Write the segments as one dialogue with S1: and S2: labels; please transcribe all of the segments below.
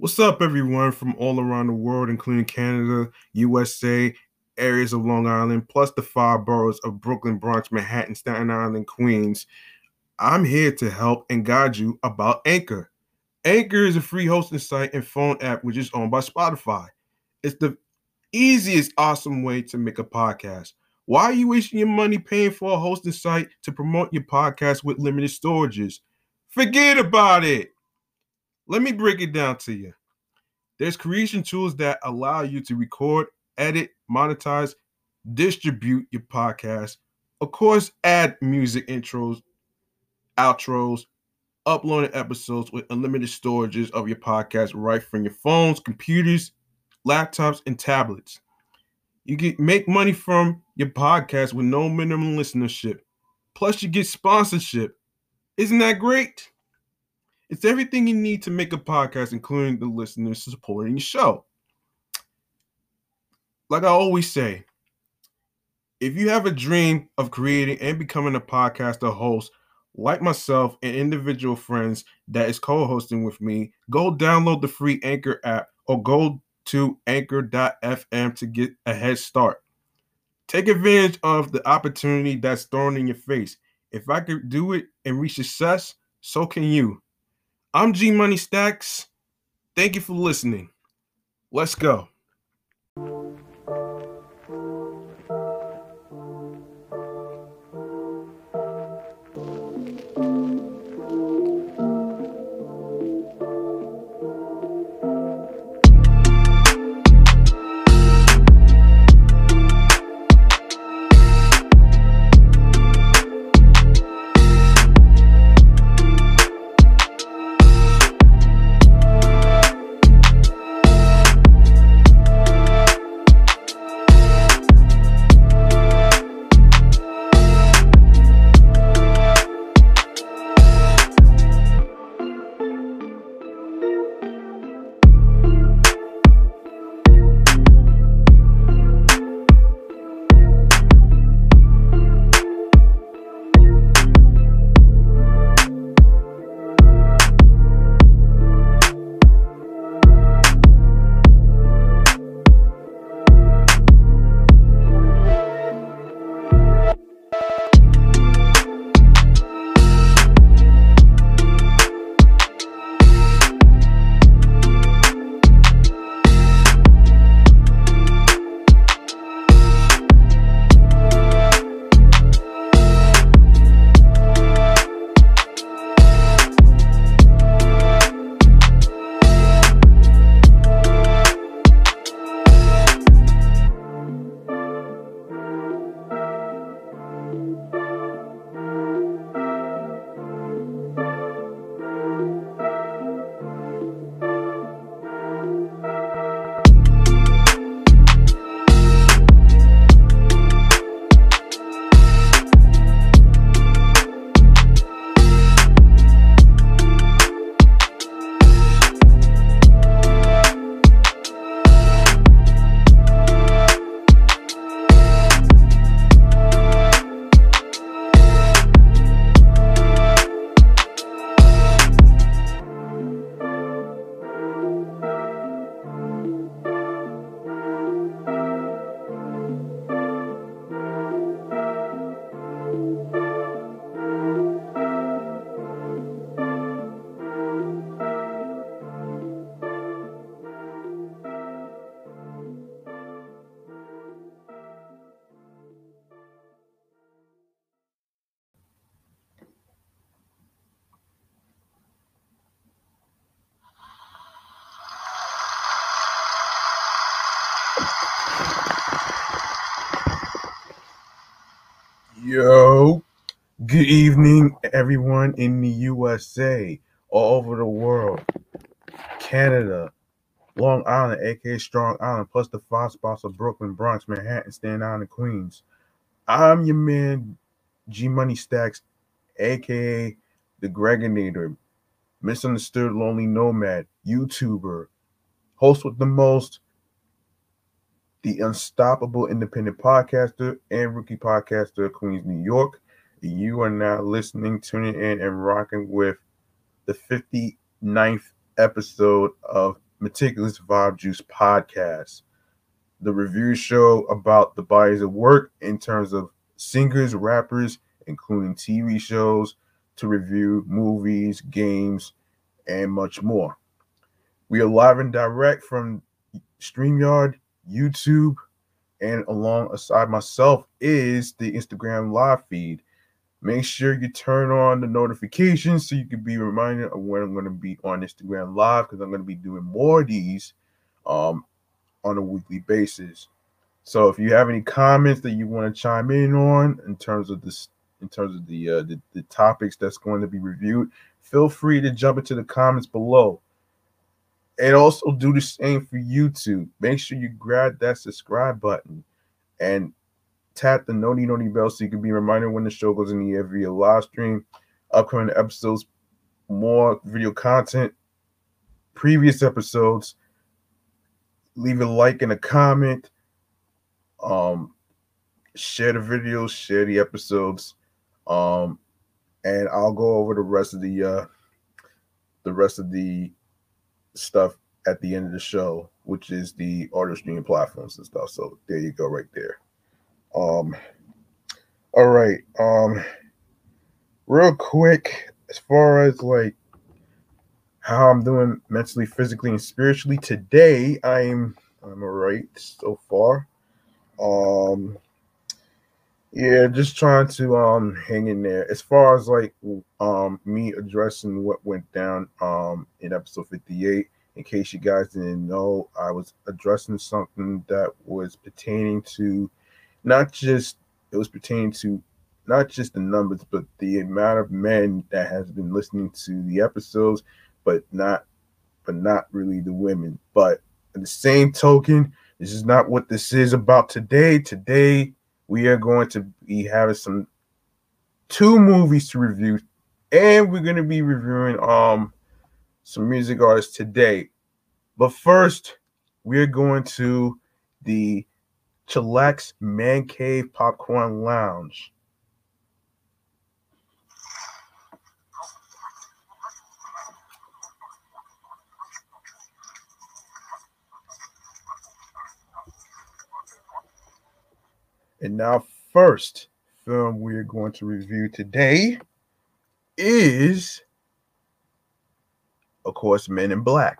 S1: What's up, everyone from all around the world, including Canada, USA, areas of Long Island, plus the five boroughs of Brooklyn, Bronx, Manhattan, Staten Island, Queens. I'm here to help and guide you about Anchor. Anchor is a free hosting site and phone app which is owned by Spotify. It's the easiest, awesome way to make a podcast. Why are you wasting your money paying for a hosting site to promote your podcast with limited storages? Forget about it. Let me break it down to you. There's creation tools that allow you to record, edit, monetize, distribute your podcast. Of course, add music intros, outros, uploading episodes with unlimited storages of your podcast right from your phones, computers, laptops, and tablets. You can make money from your podcast with no minimum listenership. Plus, you get sponsorship. Isn't that great? It's everything you need to make a podcast, including the listeners supporting the show. Like I always say, if you have a dream of creating and becoming a podcaster host, like myself and individual friends that is co-hosting with me, go download the free Anchor app or go to anchor.fm to get a head start. Take advantage of the opportunity that's thrown in your face. If I could do it and reach success, so can you. I'm G Money Stacks. Thank you for listening. Let's go. Yo, good evening, everyone in the USA, all over the world, Canada, Long Island, aka Strong Island, plus the five spots of Brooklyn, Bronx, Manhattan, Staten Island, Queens. I'm your man, G Money Stacks, aka the Gregonator, misunderstood lonely nomad, YouTuber, host with the most, the unstoppable independent podcaster and rookie podcaster of Queens, New York. You are now listening, tuning in, and rocking with the 59th episode of Meticulous Vibe Juice podcast, the review show about the bodies of work in terms of singers, rappers, including TV shows, to review movies, games, and much more. We are live and direct from StreamYard, YouTube, and alongside myself is the Instagram live feed. Make sure you turn on the notifications so you can be reminded of when I'm going to be on Instagram live because I'm going to be doing more of these um, on a weekly basis. So if you have any comments that you want to chime in on in terms of this, in terms of the, uh, the the topics that's going to be reviewed, feel free to jump into the comments below. And also do the same for YouTube. Make sure you grab that subscribe button and tap the noti noti bell so you can be reminded when the show goes in the air via live stream, upcoming episodes, more video content, previous episodes. Leave a like and a comment. Um, share the videos, share the episodes. Um, and I'll go over the rest of the uh the rest of the stuff at the end of the show, which is the audio streaming platforms and stuff. So there you go, right there. Um, all right. Um, real quick, as far as like how I'm doing mentally, physically, and spiritually today, I'm I'm all right so far. Um, yeah, just trying to um hang in there. As far as like um me addressing what went down um in episode 58, in case you guys didn't know, I was addressing something that was pertaining to not just it was pertaining to not just the numbers, but the amount of men that has been listening to the episodes, but not but not really the women. But in the same token, this is not what this is about today. Today we are going to be having some two movies to review, and we're going to be reviewing um some music artists today. But first, we're going to the Chillax Man Cave Popcorn Lounge. And now, first film we're going to review today is, of course, Men in Black.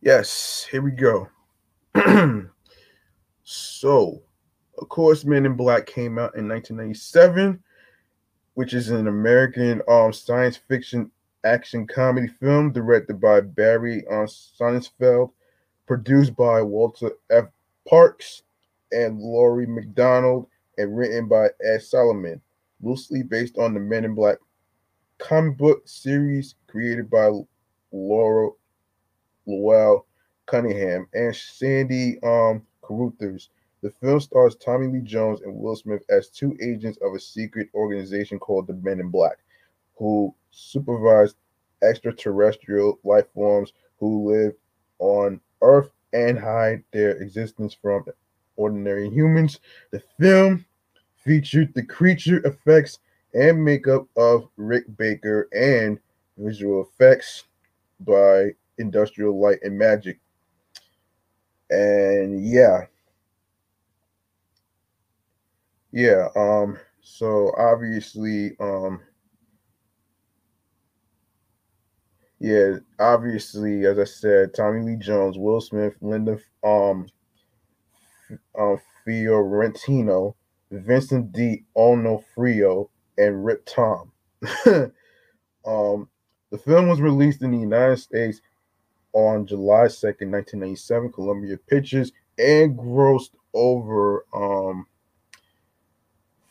S1: Yes, here we go. so, of course, Men in Black came out in 1997, which is an American um, science fiction action comedy film directed by Barry um, Sonnenfeld produced by Walter F. Parkes and Laurie MacDonald, and written by Ed Solomon, loosely based on the Men in Black comic book series created by Laura Lowell Cunningham and Sandy um, Carruthers. The film stars Tommy Lee Jones and Will Smith as two agents of a secret organization called the Men in Black, who supervise extraterrestrial life forms who live on Earth and hide their existence from ordinary humans. The film featured the creature effects and makeup of Rick Baker and visual effects by Industrial Light and Magic. And yeah. Yeah, um so obviously um yeah, obviously, as I said, Tommy Lee Jones, Will Smith, Linda um, uh, Fiorentino, Vincent D. Onofrio, and Rip Tom. um, the film was released in the United States on July 2nd, 1997, Columbia Pictures, and grossed over um,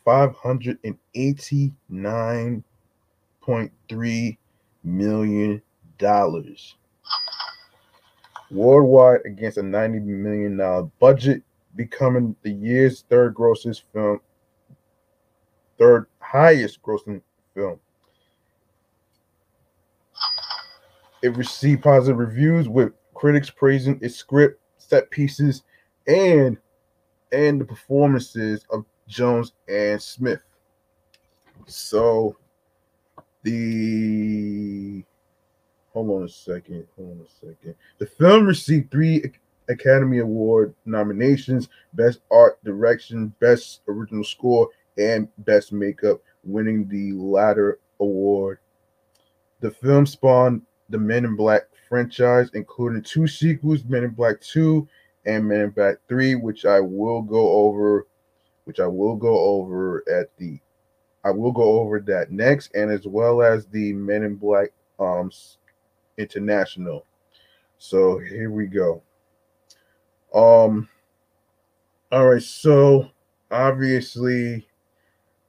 S1: 589.3 million dollars worldwide against a 90 million dollar budget, becoming the year's third grossest film, third highest grossing film. It received positive reviews with critics praising its script, set pieces, and and the performances of Jones and Smith. So the hold on a second. Hold on a second. The film received three Academy Award nominations: Best Art Direction, Best Original Score, and Best Makeup, winning the latter award. The film spawned the Men in Black franchise, including two sequels, Men in Black 2 and Men in Black 3, which I will go over, which I will go over at the I will go over that next, and as well as the Men in Black um International. So here we go. Um all right, so obviously,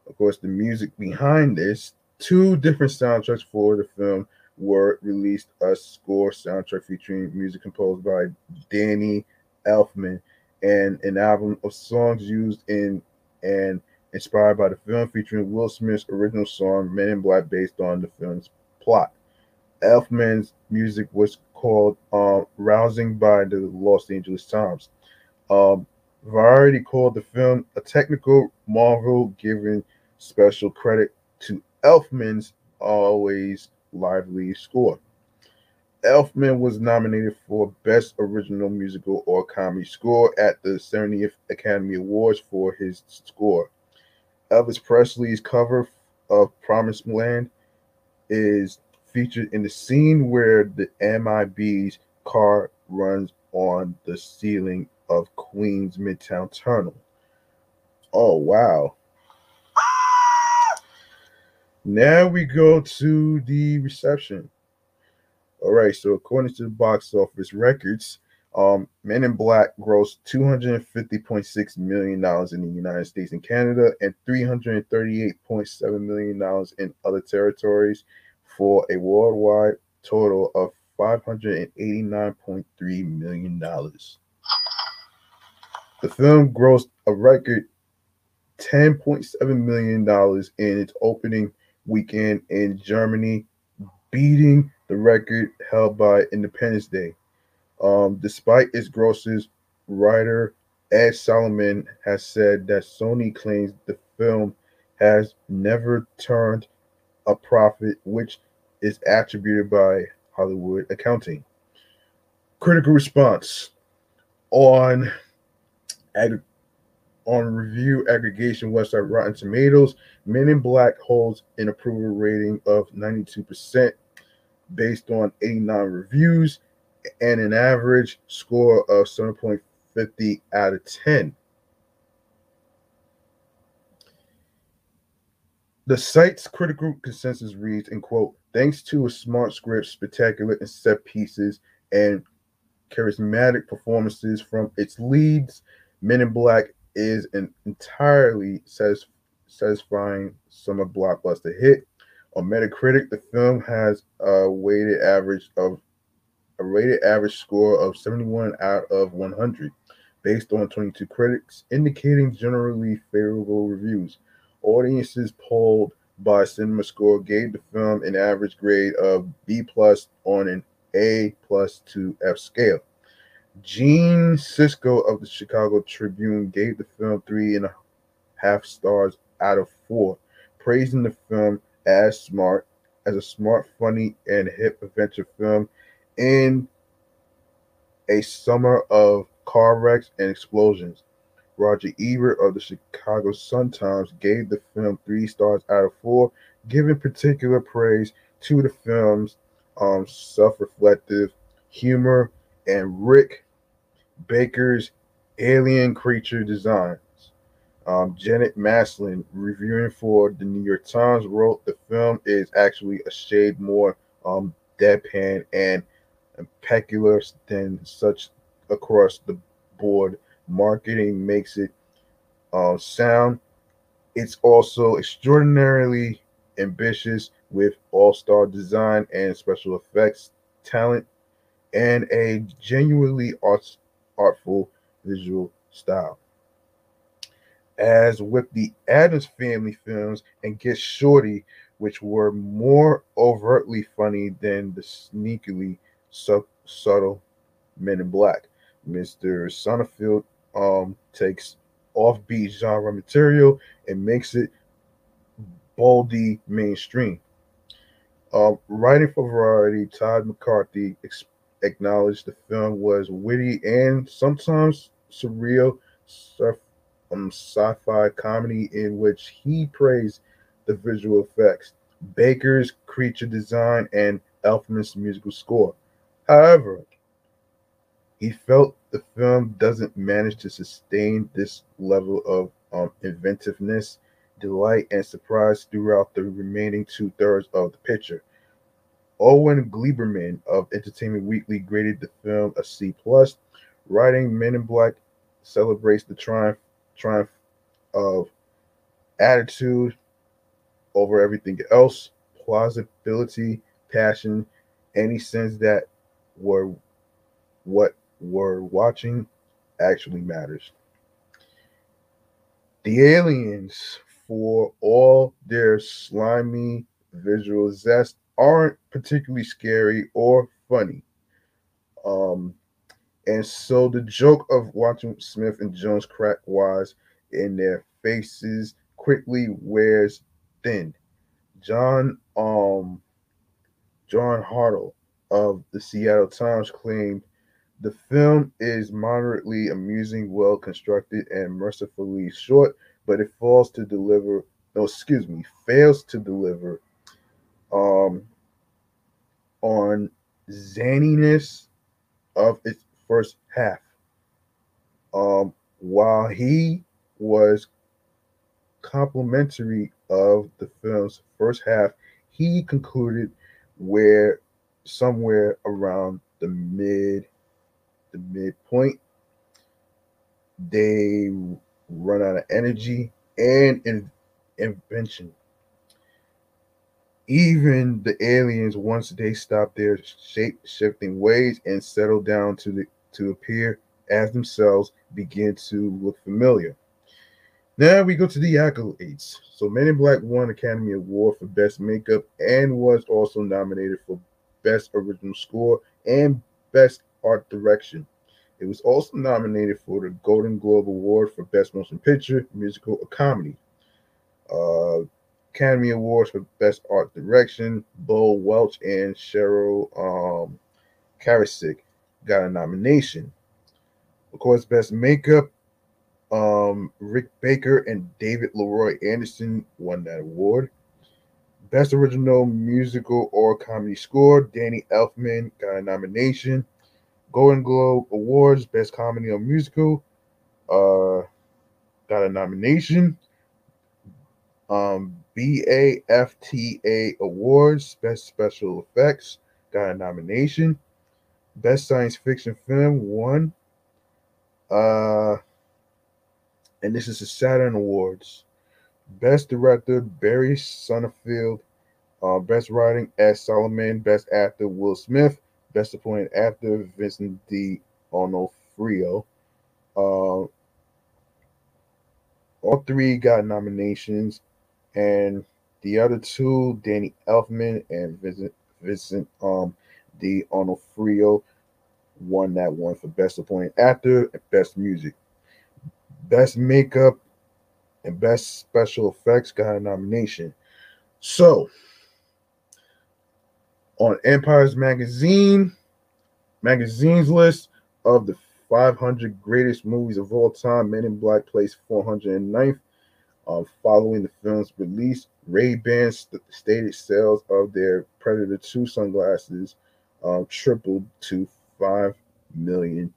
S1: of course, the music behind this, two different soundtracks for the film were released a score soundtrack featuring music composed by Danny Elfman and an album of songs used in and inspired by the film featuring Will Smith's original song Men in Black based on the film's plot. Elfman's music was called uh, Rousing by the Los Angeles Times. Um, Variety called the film a technical marvel, giving special credit to Elfman's always lively score. Elfman was nominated for Best Original Musical or Comedy Score at the 70th Academy Awards for his score. Elvis Presley's cover of Promised Land is featured in the scene where the MIB's car runs on the ceiling of Queens Midtown Tunnel. Oh, wow. Now we go to the reception. All right, so according to the box office records, um, Men in Black grossed $250.6 million in the United States and Canada and $338.7 million in other territories for a worldwide total of $589.3 million. The film grossed a record $10.7 million in its opening weekend in Germany, beating the record held by Independence Day. Um, despite its grosses, writer Ed Solomon has said that Sony claims the film has never turned a profit, which is attributed by Hollywood accounting. Critical response on ag- on review aggregation website Rotten Tomatoes, Men in Black holds an approval rating of 92% based on 89 reviews and an average score of 7.50 out of 10. The site's critical consensus reads, and quote, thanks to a smart script, spectacular and set pieces, and charismatic performances from its leads, Men in Black is an entirely satisf- satisfying summer blockbuster hit. On Metacritic, the film has a weighted average of a rated average score of 71 out of 100, based on 22 critics, indicating generally favorable reviews. Audiences polled by Cinema Score gave the film an average grade of B plus on an A plus to F scale. Gene Siskel of the Chicago Tribune gave the film three and a half stars out of four, praising the film as smart, as a smart, funny, and hip adventure film in a summer of car wrecks and explosions. Roger Ebert of the Chicago Sun-Times gave the film three stars out of four, giving particular praise to the film's um, self-reflective humor and Rick Baker's alien creature designs. Um, Janet Maslin, reviewing for the New York Times, wrote the film is actually a shade more um, deadpan and impecular than such across the board. Marketing makes it uh, sound. It's also extraordinarily ambitious with all-star design and special effects talent and a genuinely art artful visual style. As with the Addams Family films and Get Shorty, which were more overtly funny than the sneakily sub- subtle Men in Black. Mr. Sonnenfeld um, takes offbeat genre material and makes it boldly mainstream. Um, writing for Variety, Todd McCarthy ex- acknowledged the film was witty and sometimes surreal um, sci-fi comedy in which he praised the visual effects, Baker's creature design, and Elfman's musical score. However, he felt the film doesn't manage to sustain this level of um, inventiveness, delight, and surprise throughout the remaining two thirds of the picture. Owen Gleiberman of Entertainment Weekly graded the film a C plus. Writing Men in Black celebrates the triumph triumph of attitude over everything else, plausibility, passion, any sense that were what we're watching actually matters. The aliens, for all their slimy visual zest, aren't particularly scary or funny. Um, and so the joke of watching Smith and Jones crack wise in their faces quickly wears thin. John um John Hartl of the Seattle Times claimed the film is moderately amusing, well constructed, and mercifully short, but it falls to deliver. No, excuse me, fails to deliver um, on zaniness of its first half. Um, while he was complimentary of the film's first half, he concluded where somewhere around the mid the midpoint. They run out of energy and in, invention. Even the aliens once they stop their shape shifting ways and settle down to the to appear as themselves begin to look familiar. Now we go to the accolades. So men in black won academy award for best makeup and was also nominated for best original score and best art direction it was also nominated for the golden globe award for best motion picture musical or comedy uh, Academy Awards for Best Art Direction. Bo Welch and Cheryl um, Carasik got a nomination. Of course, Best Makeup. Um, Rick Baker and David Leroy Anderson won that award. Best Original Musical or Comedy Score. Danny Elfman got a nomination. Golden Globe Awards Best Comedy or Musical. Uh, got a nomination. Um, BAFTA Awards, Best Special Effects, got a nomination. Best Science Fiction Film, won. Uh, and this is the Saturn Awards. Best Director, Barry Sonnenfeld. Uh, Best Writing, S. Solomon. Best Actor, Will Smith. Best Supporting Actor, Vincent D. Onofrio. Uh, all three got nominations and the other two, Danny Elfman and Vincent Vincent um D'Onofrio, won that one for best supporting actor and best music. Best makeup and best special effects got a nomination. So on Empire's magazine magazine's list of the 500 greatest movies of all time, Men in Black placed 409th um, following the film's release, Ray-Ban st- stated sales of their Predator 2 sunglasses um, tripled to $5 million.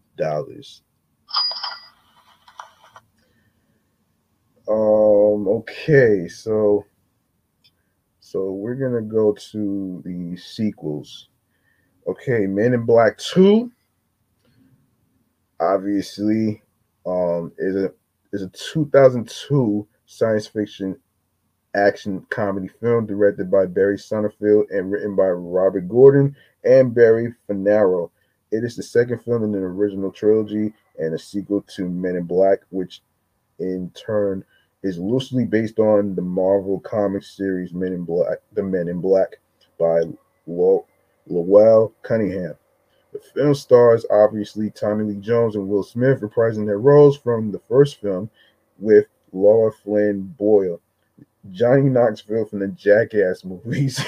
S1: Um, okay, so so we're gonna go to the sequels. Okay, Men in Black 2 obviously um is a is a 2002 science fiction action comedy film directed by Barry Sonnenfeld and written by Robert Gordon and Barry Fanaro. It is the second film in an original trilogy and a sequel to Men in Black, which in turn is loosely based on the Marvel Comics series Men in Black, The Men in Black by Lowell Cunningham. The film stars obviously Tommy Lee Jones and Will Smith reprising their roles from the first film, with Lara Flynn Boyle, Johnny Knoxville from the Jackass movies,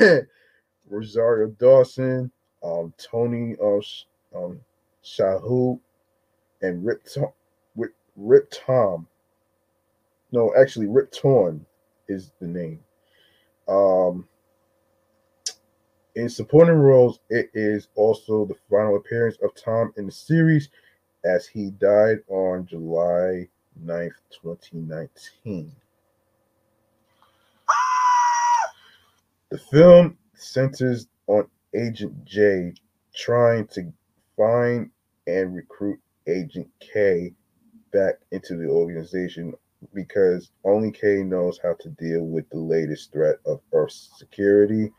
S2: Rosario Dawson, um, Tony uh, um, Shalhoub, and Rip Tom, Rip Tom. No, actually, Rip Torn is the name. Um, in supporting roles, it is also the final appearance of Tom in the series as he died on July 9th, 2019. The film centers on Agent J trying to find and recruit Agent K back into the organization because only K knows how to deal with the latest threat of Earth's security.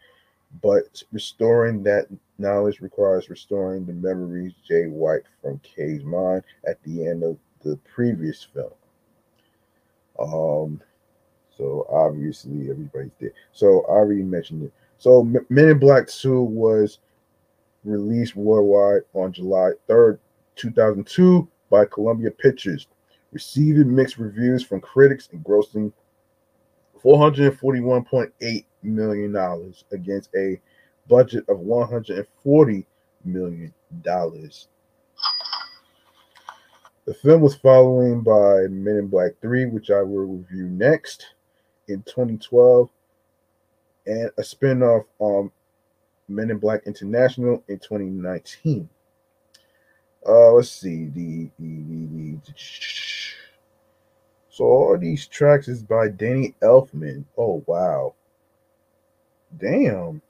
S2: But restoring that knowledge requires restoring the memories Jay wiped from K's mind at the end of the previous film. Um, so obviously everybody's there. So I already mentioned it. So Men in Black 2 was released worldwide on July 3rd, 2002 by Columbia Pictures, receiving mixed reviews from critics and grossing $441.8 million against a budget of $140 million. The film was following by Men in Black 3, which I will review next in 2012, and a spin-off um Men in Black International in 2019. Uh let's see the the, the, the so all these tracks is by Danny Elfman. Oh wow. Damn.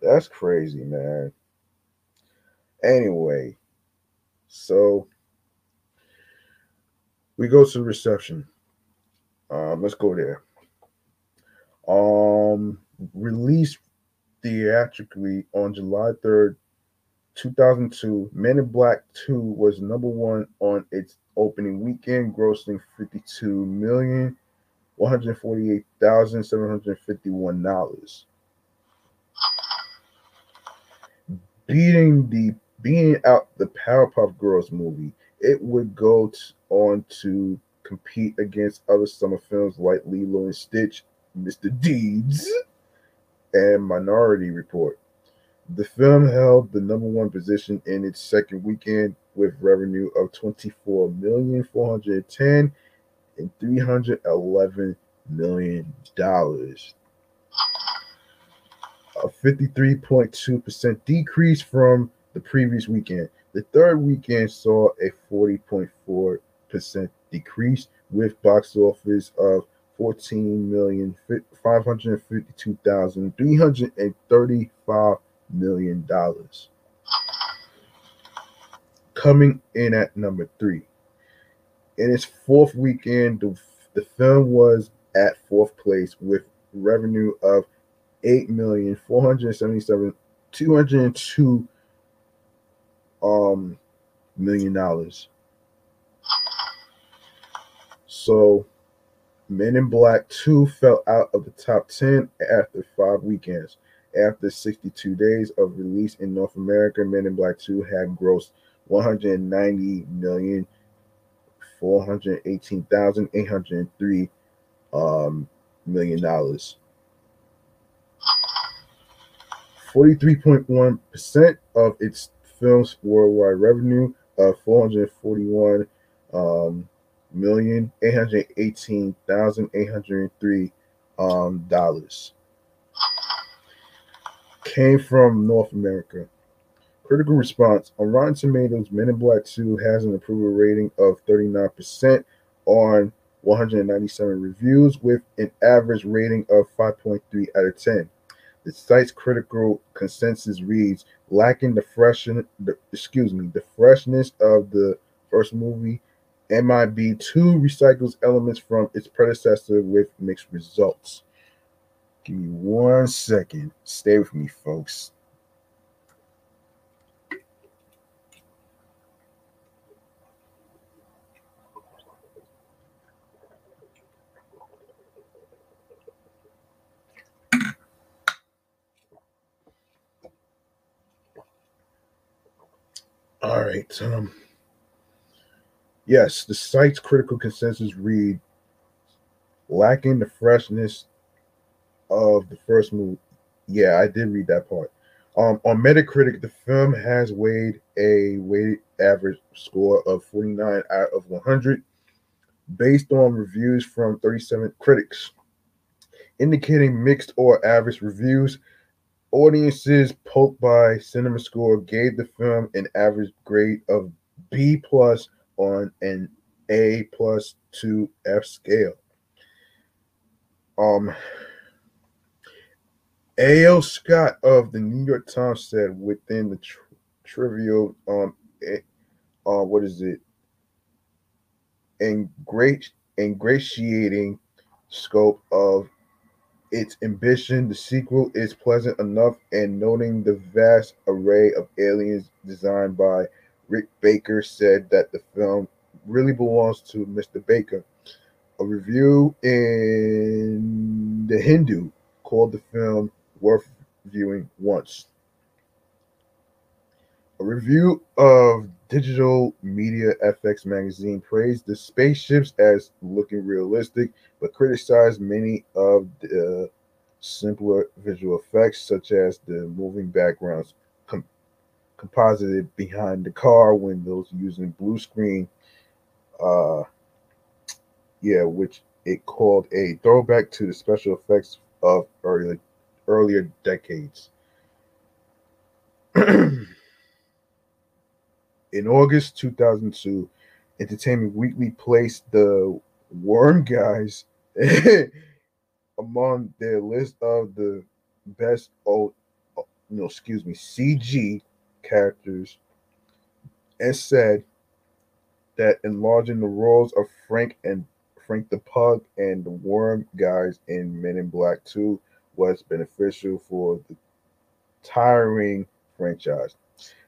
S2: That's crazy, man. Anyway, so we go to the reception. Um, let's go there. Um, released theatrically on July 3rd, 2002, Men in Black 2 was number one on its opening weekend, grossing 52 million. $148,751. Beating the beating out the Powerpuff Girls movie, it would go on to compete against other summer films like Lilo and Stitch, Mr. Deeds, and Minority Report. The film held the number one position in its second weekend with revenue of 24 million 410 and 311 million dollars. A 53.2% decrease from the previous weekend. The third weekend saw a 40.4% decrease with box office of 14 million 552,335 million dollars. Coming in at number three. In its fourth weekend, the, the film was at fourth place with revenue of eight million four hundred seventy-seven two hundred and two um million dollars. So Men in Black 2 fell out of the top 10 after five weekends. After 62 days of release in North America, Men in Black 2 had grossed 190 million four hundred eighteen thousand eight hundred three um, million dollars. 43.1% of its film's worldwide revenue of 441 um, million um, dollars came from North America. Critical response on Rotten Tomatoes, Men in Black 2 has an approval rating of 39% on 197 reviews with an average rating of 5.3 out of 10. The site's critical consensus reads, lacking the freshness, the, excuse me, the freshness of the first movie, MIB2 recycles elements from its predecessor with mixed results. Give me one second. Stay with me, folks. All right. Um, yes, the site's critical consensus read lacking the freshness of the first movie. Yeah, I did read that part. Um, on Metacritic, the film has weighed a weighted average score of 49 out of 100, based on reviews from 37 critics, indicating mixed or average reviews. Audiences poked by CinemaScore gave the film an average grade of B plus on an A plus to F scale. Um, A.L. Scott of the New York Times said within the tr- trivial, um, eh, uh, what is it? Ingrati- ingratiating scope of its ambition, the sequel is pleasant enough, and noting the vast array of aliens designed by Rick Baker said that the film really belongs to Mr. Baker. A review in The Hindu called the film worth viewing once. A review of Digital Media FX magazine praised the spaceships as looking realistic, but criticized many of the simpler visual effects, such as the moving backgrounds com- composited behind the car windows using blue screen. Uh, yeah, which it called a throwback to the special effects of earlier earlier decades. In August 2002, Entertainment Weekly placed the Worm Guys among their list of the best old, no, excuse me, CG characters and said that enlarging the roles of Frank and Frank the Pug and the Worm Guys in Men in Black 2 was beneficial for the tiring franchise.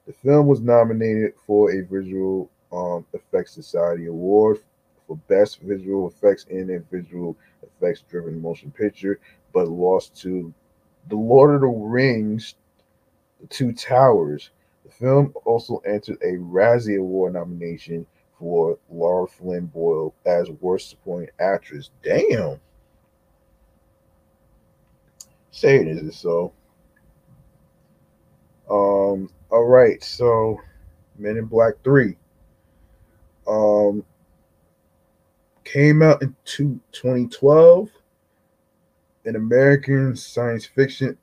S2: The film was nominated for a Visual um, Effects Society Award for Best Visual Effects in a Visual Effects Driven Motion Picture, but lost to The Lord of the Rings, The Two Towers. The film also entered a Razzie Award nomination for Lara Flynn Boyle as Worst Supporting Actress. Damn. Say it is so. Um, all right, so Men in Black 3 um came out in two, 2012 an American science fiction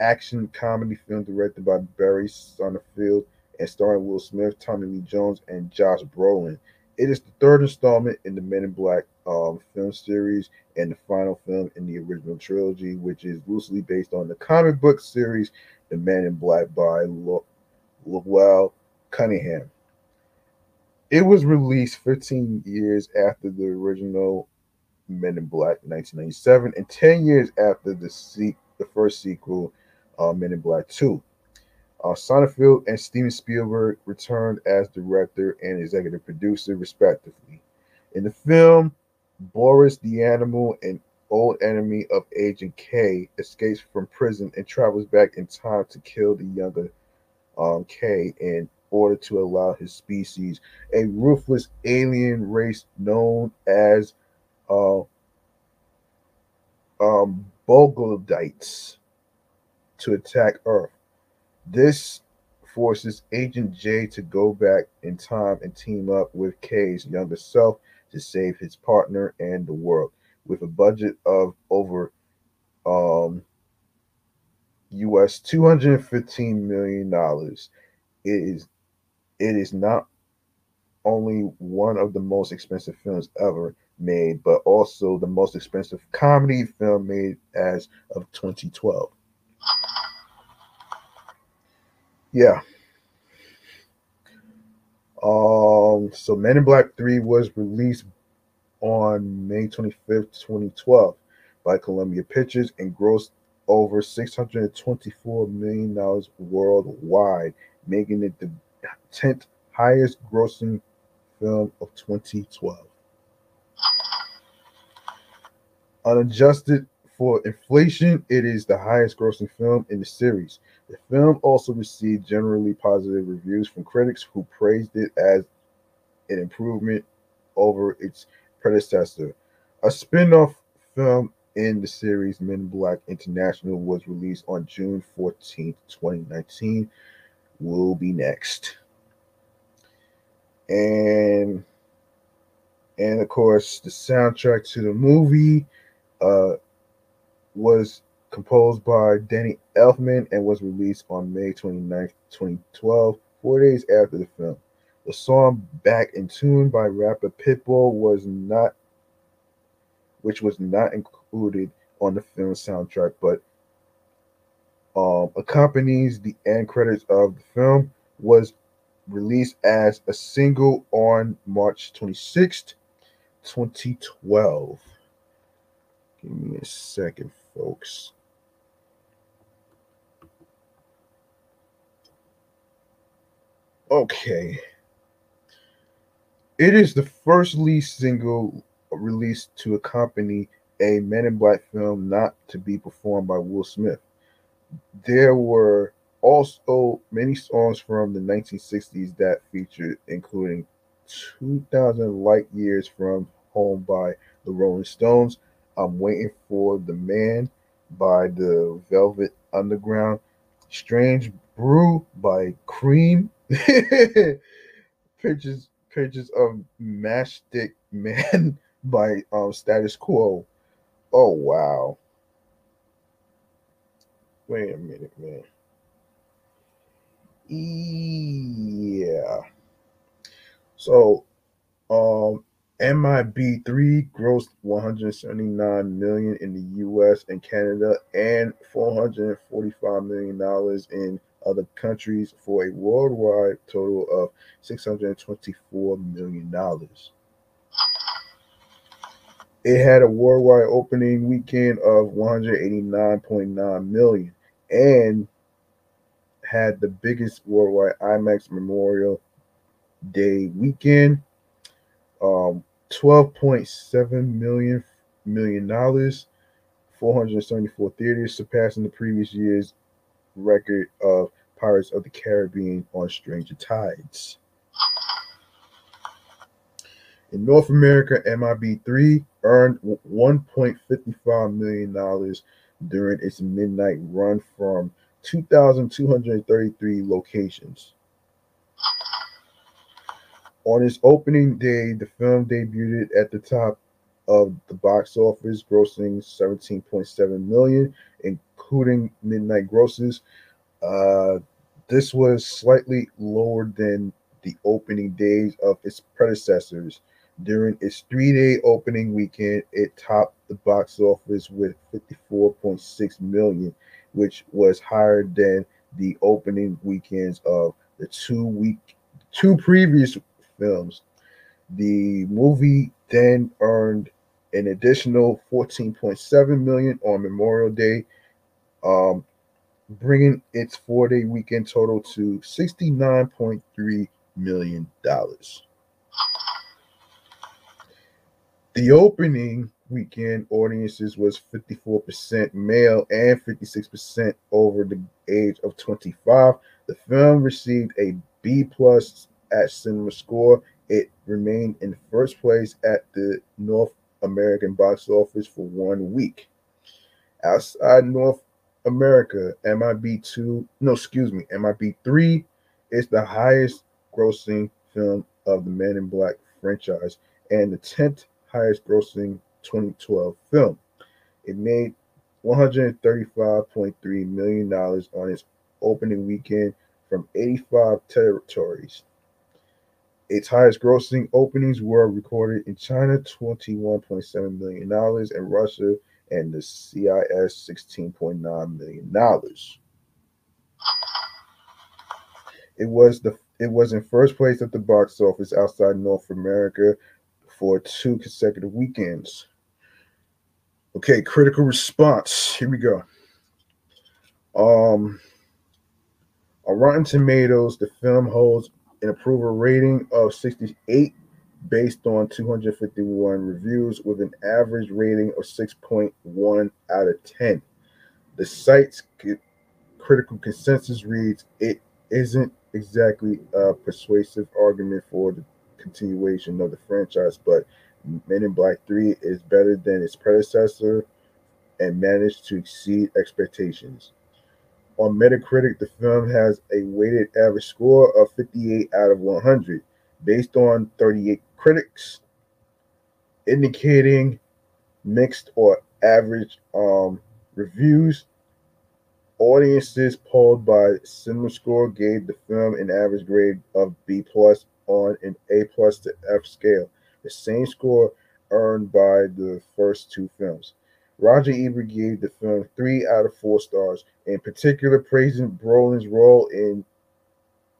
S2: action comedy film directed by Barry Sonnenfeld and starring Will Smith, Tommy Lee Jones, and Josh Brolin. It is the third installment in the Men in Black um, film series and the final film in the original trilogy, which is loosely based on the comic book series The Man in Black by Lo- Lowell Cunningham. It was released 15 years after the original Men in Black 1997 and 10 years after the se- the first sequel, uh, Men in Black 2. Uh, Sonnenfeld and Steven Spielberg returned as director and executive producer, respectively. In the film, Boris the Animal, an old enemy of Agent K, escapes from prison and travels back in time to kill the younger um, K in order to allow his species, a ruthless alien race known as uh, um, to attack Earth. This forces Agent J to go back in time and team up with K's younger self to save his partner and the world. With a budget of over um, US 215 million dollars, it is it is not only one of the most expensive films ever made, but also the most expensive comedy film made as of 2012. Yeah. Um, so Men in Black 3 was released on May 25th, 2012 by Columbia Pictures and grossed over $624 million worldwide, making it the 10th highest grossing film of 2012. Unadjusted for inflation, it is the highest grossing film in the series. The film also received generally positive reviews from critics who praised it as an improvement over its predecessor. A spin off film in the series Men in Black International was released on June 14th, 2019. Will be next. And and of course the soundtrack to the movie uh, was composed by Danny Elfman and was released on May 29th, 2012, four days after the film. The song Back in Tune by rapper Pitbull was not which was not included on the film soundtrack, but um, accompanies the end credits of the film, was released as a single on March 26th, 2012. Give me a second, folks. Okay. It is the first lead single released to accompany a Men in Black film not to be performed by Will Smith. There were also many songs from the 1960s that featured, including 2000 Light Years from Home by the Rolling Stones, I'm Waiting for the Man by the Velvet Underground, Strange Brew by Cream, pictures pictures of Matchstick Man by um, Status Quo. Oh wow. Wait a minute, man. Yeah. So, um, MIB3 grossed 179 million in the US and Canada and 445 million dollars in other countries for a worldwide total of 624 million dollars. It had a worldwide opening weekend of 189.9 million and had the biggest worldwide IMAX Memorial Day weekend. Um, 12.7 million million dollars, 474 theaters, surpassing the previous year's record of Pirates of the Caribbean on Stranger Tides. In North America, MIB3 earned $1.55 million during its midnight run from 2,233 locations. On its opening day, the film debuted at the top of the box office, grossing 17.7 million, including midnight grosses. Uh, this was slightly lower than the opening days of its predecessors. During its three-day opening weekend, it topped the box office with 54.6 million, which was higher than the opening weekends of the two week two previous films. The movie then earned an additional 14.7 million on Memorial Day, um, bringing its four-day weekend total to 69.3 million dollars. The opening weekend audiences was 54% male and 56% over the age of 25. The film received a B plus at Cinema Score. It remained in first place at the North American box office for one week. Outside North America, MIB2, no, excuse me, MIB3 is the highest grossing film of the Men in Black franchise and the 10th highest grossing 2012 film. It made $135.3 million on its opening weekend from 85 territories. Its highest grossing openings were recorded in China, $21.7 million, and Russia and the CIS, $16.9 million. It was the it was in first place at the box office outside North America for two consecutive weekends. Okay, critical response. Here we go. Um, on Rotten Tomatoes, the film holds an approval rating of 68 based on 251 reviews with an average rating of 6.1 out of 10. The site's critical consensus reads it isn't exactly a persuasive argument for the continuation of the franchise, but Men in Black 3 is better than its predecessor and managed to exceed expectations. On Metacritic, the film has a weighted average score of 58 out of 100, based on 38 critics, indicating mixed or average um, reviews. Audiences polled by CinemaScore gave the film an average grade of B plus on an A plus to F scale, the same score earned by the first two films. Roger Ebert gave the film three out of four stars, in particular praising Brolin's role in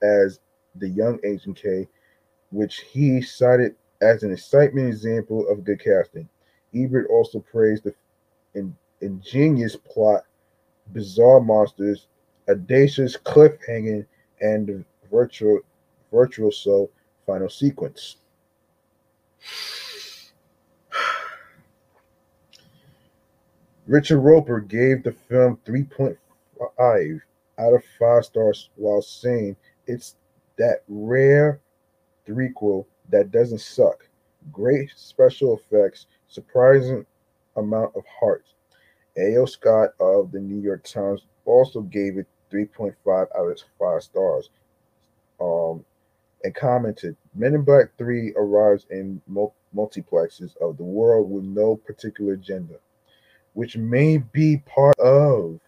S2: as the young Agent K, which he cited as an excitement example of good casting. Ebert also praised the in, ingenious plot, bizarre monsters, audacious cliffhanger, and the virtual so final sequence. Richard Roeper gave the film 3.5 out of 5 stars while saying it's that rare threequel that doesn't suck. Great special effects, surprising amount of heart. A.O. Scott of the New York Times also gave it 3.5 out of 5 stars um, and commented Men in Black 3 arrives in multiplexes of the world with no particular agenda, which may be part of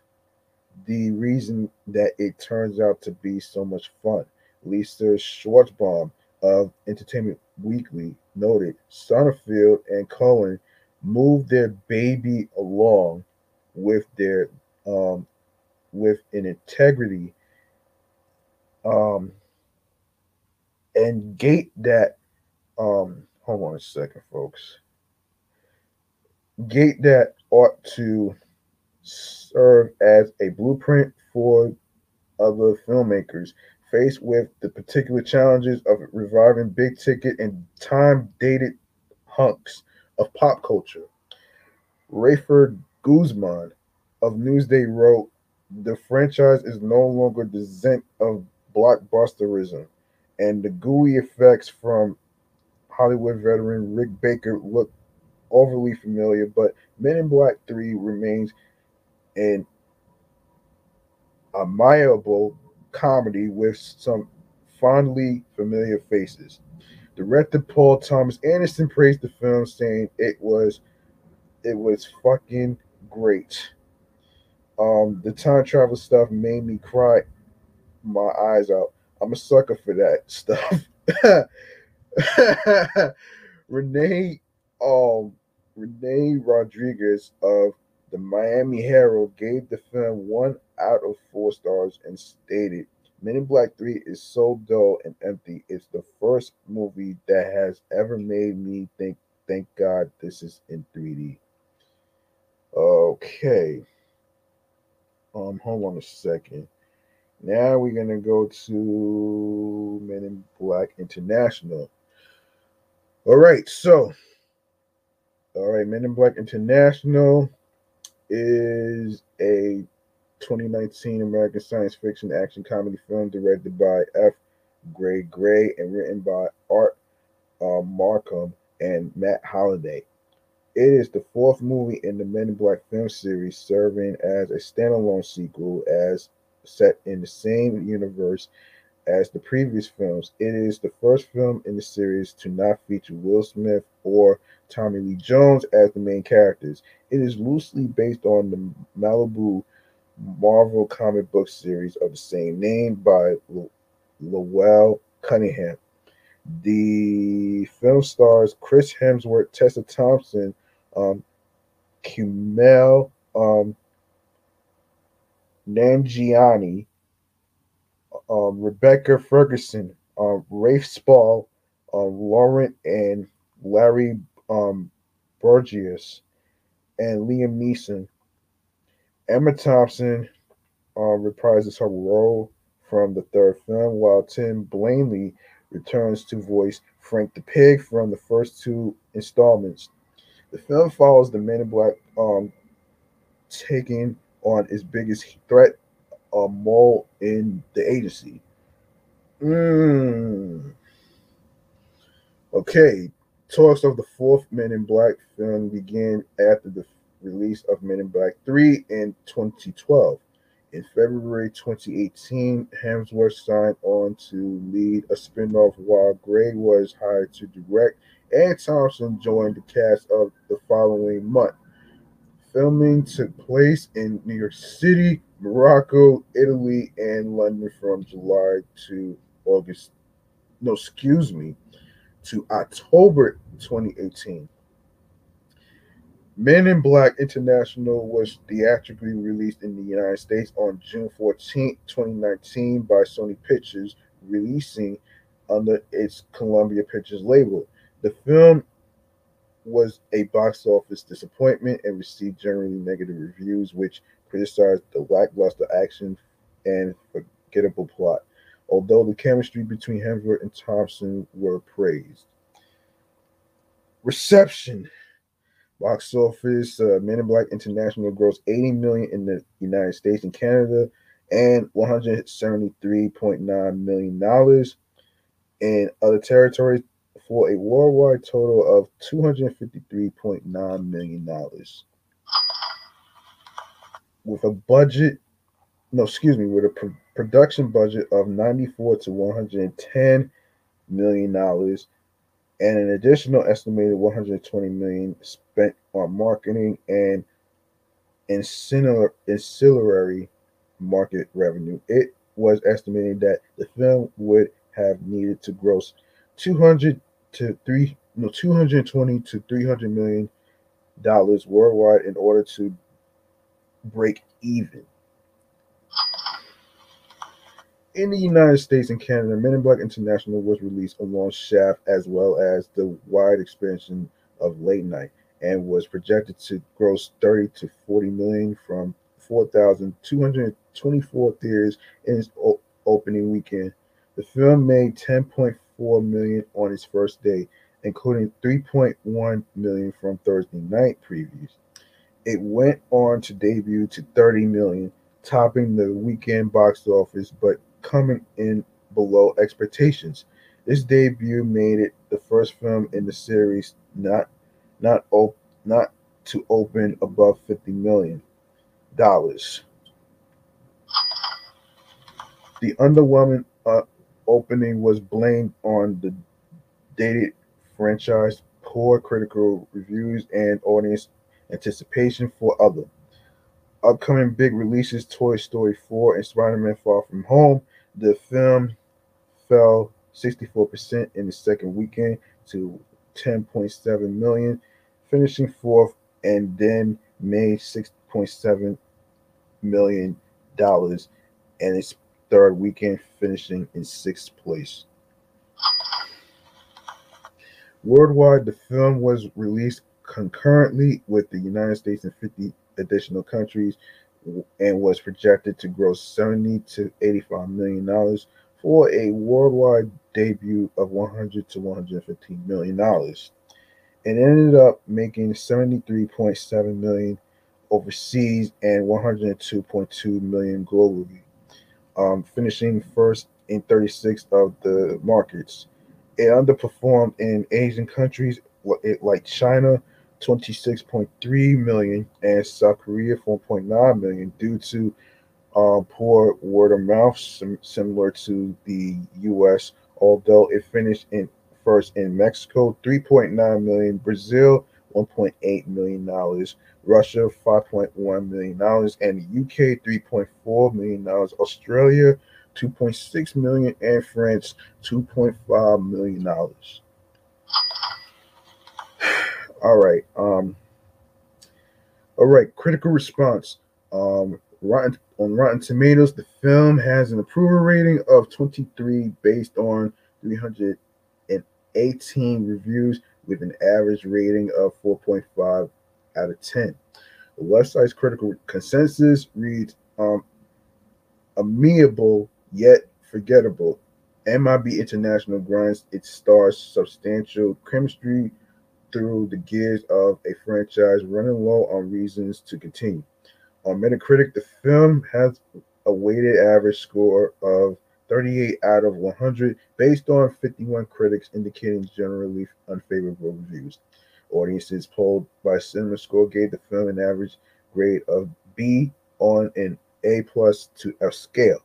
S2: the reason that it turns out to be so much fun. Lisa Schwarzbaum of Entertainment Weekly noted Sonnenfeld and Cohen moved their baby along with their um, with an integrity um, and gate that um, hold on a second folks gate that ought to serve as a blueprint for other filmmakers faced with the particular challenges of reviving big ticket and time dated hunks of pop culture. Rayford Guzman of Newsday wrote, The franchise is no longer the zent of blockbusterism, and the gooey effects from Hollywood veteran Rick Baker look overly familiar, but Men in Black 3 remains an admirable comedy with some fondly familiar faces. Director Paul Thomas Anderson praised the film, saying it was it was fucking great. Um, the time travel stuff made me cry my eyes out. I'm a sucker for that stuff. Renee um Rene Rodriguez of the Miami Herald gave the film one out of four stars and stated Men in Black 3 is so dull and empty. It's the first movie that has ever made me think, thank God this is in 3D. Okay. Um, hold on a second. Now we're gonna go to Men in Black International. All right, so all right, Men in Black International is a 2019 American science fiction action comedy film directed by F. Gary Gray and written by Art uh, Marcum and Matt Holloway. It is the fourth movie in the Men in Black film series, serving as a standalone sequel as set in the same universe as the previous films. It is the first film in the series to not feature Will Smith or Tommy Lee Jones as the main characters. It is loosely based on the Malibu Marvel comic book series of the same name by Lowell Cunningham. The film stars Chris Hemsworth, Tessa Thompson, um, um, Nanjiani, um, Rebecca Ferguson, um, Rafe Spall, um, Lauren and Larry um, Burgess, and Liam Neeson. Emma Thompson uh, reprises her role from the third film, while Tim Blaney returns to voice Frank the Pig from the first two installments. The film follows the Men in Black um, taking on its biggest threat, a mole in the agency. Mm. Okay, talks of the fourth Men in Black film began after the release of Men in Black 3 in 2012. In February 2018, Hemsworth signed on to lead a spin-off while Gray was hired to direct, and Thompson joined the cast of the following month. Filming took place in New York City, Morocco, Italy, and London from July to August. No, excuse me, to October 2018. Men in Black International was theatrically released in the United States on June 14, 2019, by Sony Pictures, releasing under its Columbia Pictures label. The film was a box office disappointment and received generally negative reviews, which criticized the lackluster action and forgettable plot. Although the chemistry between Hemsworth and Thompson were praised. Reception box office uh, Men in Black International grossed 80 million in the United States and Canada and 173.9 million dollars in other territories for a worldwide total of $253.9 million. With a budget, no, excuse me, with a pro- production budget of 94 to 110 million dollars and an additional estimated 120 million spent on marketing and ancillary market revenue. It was estimated that the film would have needed to gross 200 to three no 220 to 300 million dollars worldwide in order to break even. In the United States and Canada, Men in Black International was released along Shaft as well as the wide expansion of Late Night and was projected to gross 30 to 40 million from 4,224 theaters in its opening weekend. The film made 10.4 million on its first day, including 3.1 million from Thursday night previews. It went on to debut to 30 million, topping the weekend box office, but coming in below expectations. This debut made it the first film in the series not not op- not to open above 50 million dollars. The underwhelming uh, opening was blamed on the dated franchise, poor critical reviews, and audience anticipation for other upcoming big releases Toy Story 4 and Spider Man Far From Home. The film fell 64% in the second weekend to 10.7 million, finishing fourth, and then made 6.7 million dollars and its third weekend finishing in sixth place. Worldwide, the film was released concurrently with the United States and 50 additional countries and was projected to gross 70 to 85 million dollars for a worldwide debut of 100 to 115 million dollars. It ended up making 73.7 million overseas and 102.2 million globally, um, finishing first in 36 of the markets. It underperformed in Asian countries like China, 26.3 million, and South Korea, 4.9 million, due to uh, poor word of mouth, sim- similar to the U.S. Although it finished in first in Mexico, 3.9 million, Brazil, 1.8 million dollars, Russia, 5.1 million dollars, and the UK, 3.4 million dollars, Australia, 2.6 million, and France, 2.5 million dollars. All right. Um. All right. Critical response. Um. Rotten on Rotten Tomatoes, the film has an approval rating of 23 based on 318 reviews with an average rating of 4.5 out of 10. The website's critical consensus reads um, amiable yet forgettable. MIB International grinds its stars substantial chemistry through the gears of a franchise running low on reasons to continue. On Metacritic, the film has a weighted average score of 38 out of 100 based on 51 critics indicating generally unfavorable reviews. Audiences polled by Cinema Score gave the film an average grade of B on an A plus to F scale,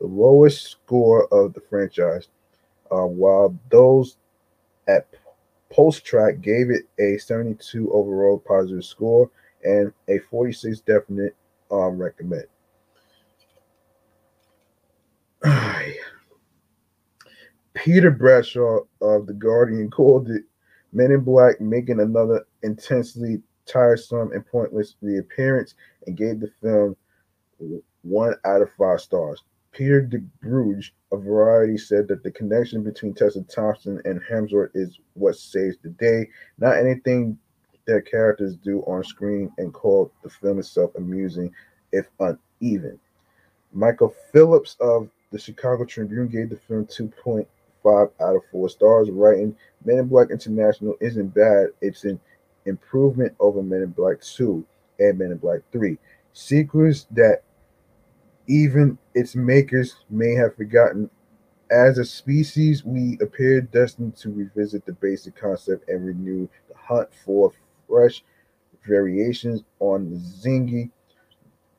S2: the lowest score of the franchise. Uh, while those at PostTrak gave it a 72 overall positive score and a 46 definite um, recommend. Peter Bradshaw of The Guardian called it Men in Black making another intensely tiresome and pointless reappearance and gave the film one out of five stars. Peter de Bruges of Variety said that the connection between Tessa Thompson and Hemsworth is what saves the day, not anything that characters do on screen, and called the film itself amusing, if uneven. Michael Phillips of the Chicago Tribune gave the film 2.5 out of 4 stars, writing Men in Black International isn't bad, it's an improvement over Men in Black 2 and Men in Black 3. Sequels that even its makers may have forgotten. As a species, we appear destined to revisit the basic concept and renew the hunt for fresh variations on the zingy,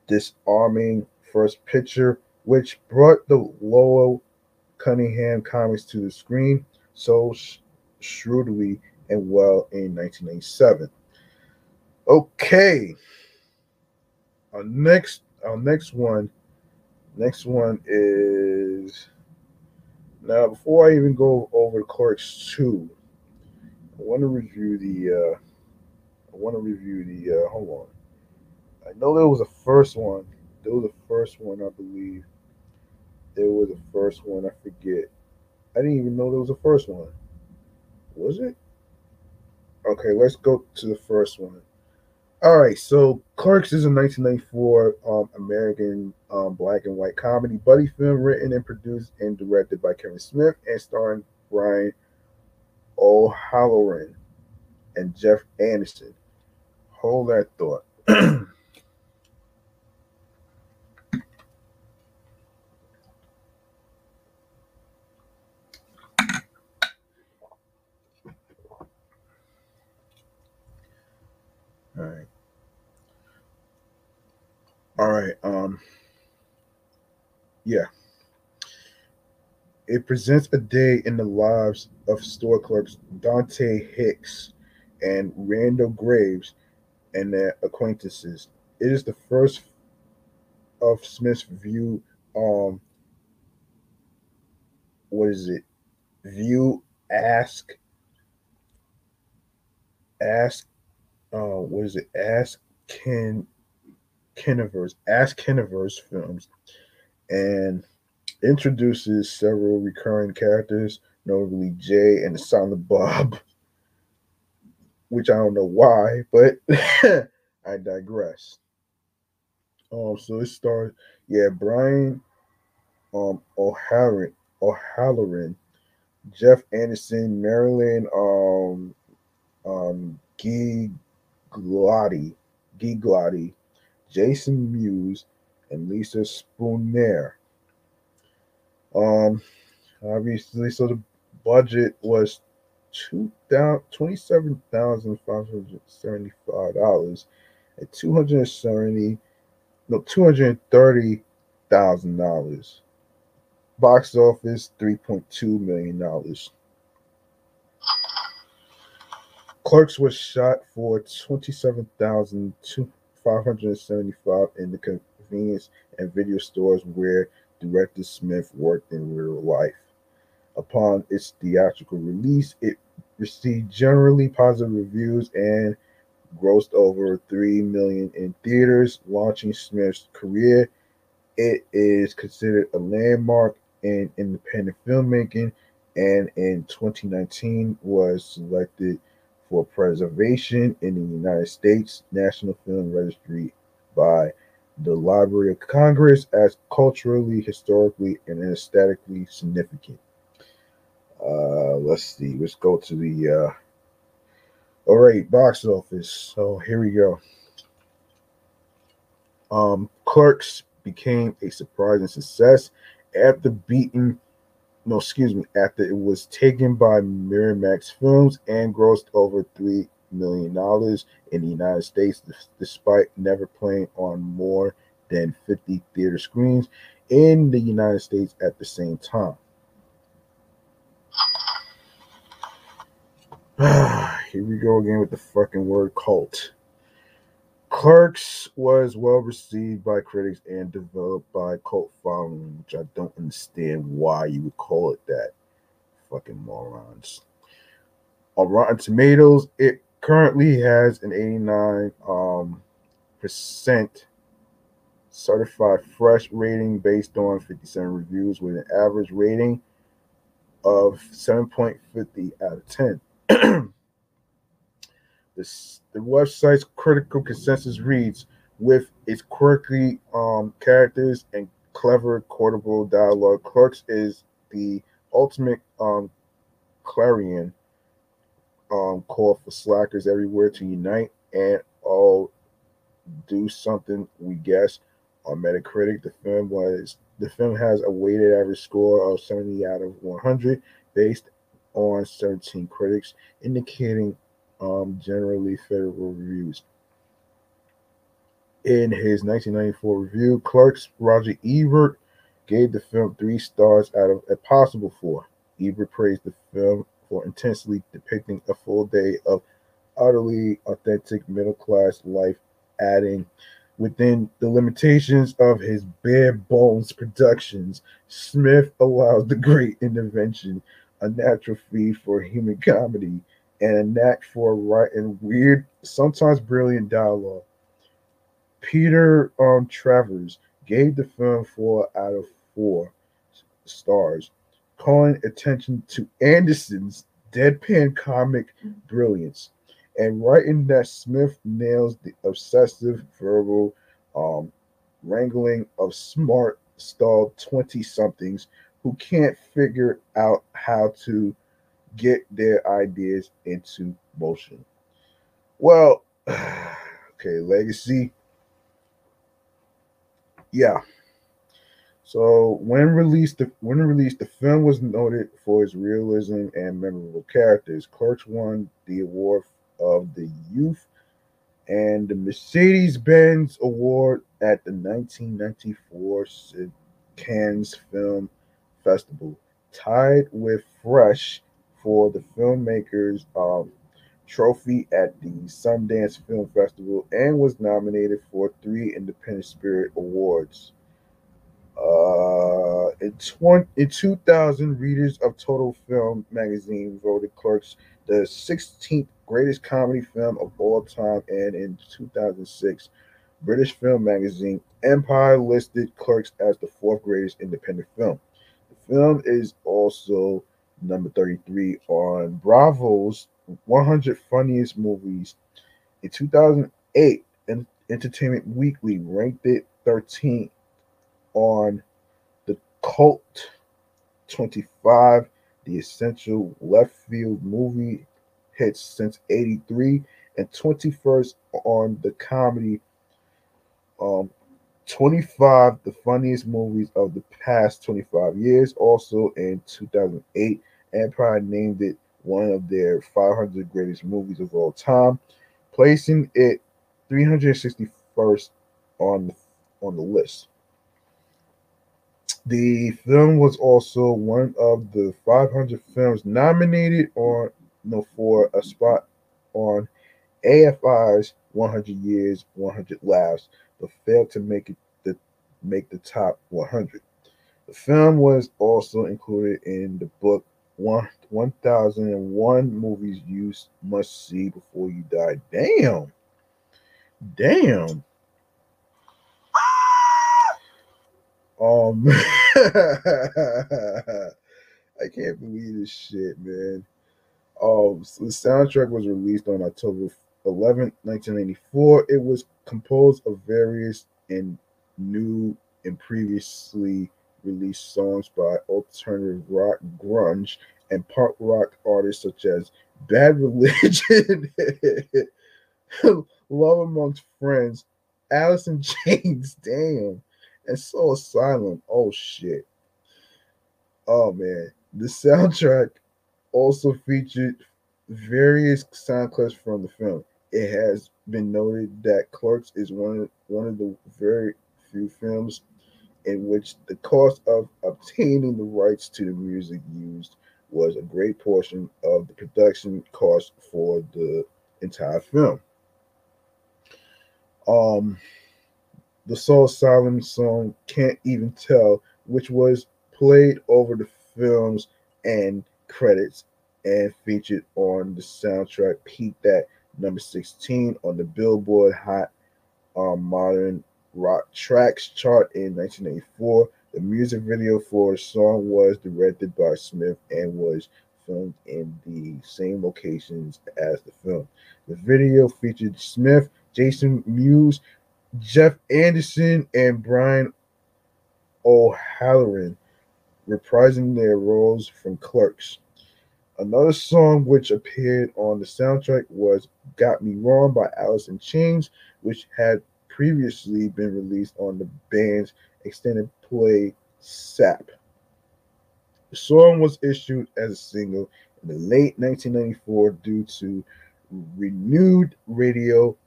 S2: disarming first picture, which brought the Lowell Cunningham comics to the screen so shrewdly and well in 1987. Okay, our next our next one Next one is now. Before I even go over Clerks two, I want to review the. Uh, I want to review the. Uh, hold on. I know there was a first one. There was a first one, I believe. There was a first one. I forget. I didn't even know there was a first one. Was it? Okay, let's go to the first one. All right, so Clerks is a 1994 um, American um, black and white comedy buddy film written and produced and directed by Kevin Smith and starring Brian O'Halloran and Jeff Anderson. Hold that thought. All right. All right. Um yeah. It presents a day in the lives of store clerks Dante Hicks and Randall Graves and their acquaintances. It is the first of Smith's view um what is it? View ask ask uh what is it? Ask Ken Kenniverse, Ask Kenniverse films, and introduces several recurring characters, notably Jay and the Silent Bob, which I don't know why, but I digress. Um, so it starts, yeah, Brian um O'Halloran, O'Halloran, Jeff Anderson, Marilyn um um Guy Glotti, Guy Glotti, Jason Mewes, and Lisa Spoonauer. Um, obviously, so the budget was two thousand twenty-seven thousand five hundred seventy-five dollars, and two hundred seventy, no, two hundred thirty thousand dollars. Box office three point two million dollars. Clerks was shot for twenty-seven thousand two 575 in the convenience and video stores where director Smith worked in real life. Upon its theatrical release, it received generally positive reviews and grossed over 3 million in theaters, launching Smith's career. It is considered a landmark in independent filmmaking and in 2019 was selected for preservation in the United States National Film Registry by the Library of Congress as culturally, historically, and aesthetically significant. Uh, let's see. Let's go to the. Uh, all right, box office. So here we go. Um, Clerks became a surprising success after beating no, excuse me, after it was taken by Miramax Films and grossed over three million dollars in the United States, despite never playing on more than 50 theater screens in the United States at the same time. Here we go again with the fucking word cult. Clerks was well received by critics and developed by cult following, which I don't understand why you would call it that. Fucking morons. On Rotten Tomatoes, it currently has an 89 um, percent certified fresh rating based on 57 reviews with an average rating of 7.50 out of 10. the website's critical consensus reads with its quirky um, characters and clever quotable dialogue, Clerks is the ultimate um, clarion um, call for slackers everywhere to unite and all do something, we guess, on Metacritic. The film was the film has a weighted average score of 70 out of 100 based on 17 critics, indicating um, generally favorable reviews. In his 1994 review, Clerks Roger Ebert gave the film three stars out of a possible four. Ebert praised the film for intensely depicting a full day of utterly authentic middle class life, adding, within the limitations of his bare bones productions, Smith allows the great intervention, a natural feed for human comedy, and a knack for writing weird, sometimes brilliant dialogue. Peter um, Travers gave the film four out of four stars, calling attention to Anderson's deadpan comic brilliance and writing that Smith nails the obsessive verbal um, wrangling of smart, stalled 20 somethings who can't figure out how to get their ideas into motion. Well, okay, legacy. Yeah, so when released, the when released, the film was noted for its realism and memorable characters. Clerks won the award of the youth and the Mercedes-Benz Award at the 1994 Cannes Film Festival, tied with Fresh for the filmmakers um, trophy at the Sundance Film Festival, and was nominated for three Independent Spirit Awards. Uh, in, 20, in 2000, readers of Total Film magazine voted Clerks the 16th greatest comedy film of all time, and in 2006, British Film magazine Empire listed Clerks as the fourth greatest independent film. The film is also number 33 on Bravo's 100 Funniest Movies. In 2008, Entertainment Weekly ranked it 13th on the Cult 25, the essential left field movie hits since 83, and 21st on the comedy um 25 the funniest movies of the past 25 years also in 2008 empire named it one of their 500 greatest movies of all time placing it 361st on the, on the list the film was also one of the 500 films nominated on no for a spot on AFI's 100 Years, 100 Laughs, but failed to make it the make the top 100. The film was also included in the book one 1001 movies you must see before you die. Damn. Damn. Um I can't believe this shit, man. Um, so the soundtrack was released on October 11, 1994. It was composed of various and new and previously released songs by alternative rock, grunge, and punk rock artists such as Bad Religion, Love Amongst Friends, Alice in Chains, damn, and Soul Asylum. Oh shit. Oh man, the soundtrack also featured various sound clips from the film. It has been noted that Clerks is one of, one of the very few films in which the cost of obtaining the rights to the music used was a great portion of the production cost for the entire film. Um, the Soul Asylum song "Can't Even Tell," which was played over the film's end credits and featured on the soundtrack, peaked at number 16 on the Billboard Hot um, Modern Rock Tracks chart in 1984. The music video for the song was directed by Smith and was filmed in the same locations as the film. The video featured Smith, Jason Mewes, Jeff Anderson, and Brian O'Halloran reprising their roles from Clerks. Another song which appeared on the soundtrack was Got Me Wrong by Alice in Chains, which had previously been released on the band's extended play SAP. The song was issued as a single in the late 1994 due to renewed radio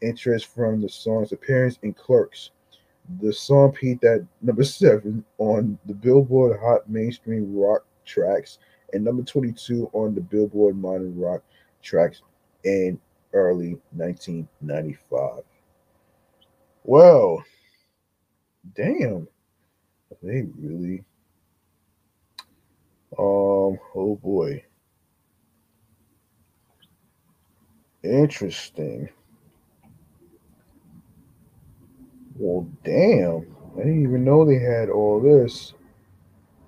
S2: interest from the song's appearance in Clerks. The song peaked at number seven on the Billboard Hot Mainstream Rock Tracks and number 22 on the Billboard Modern Rock Tracks in early 1995. Well, damn, they really. Um, oh boy. Interesting. Well, damn. I didn't even know they had all this.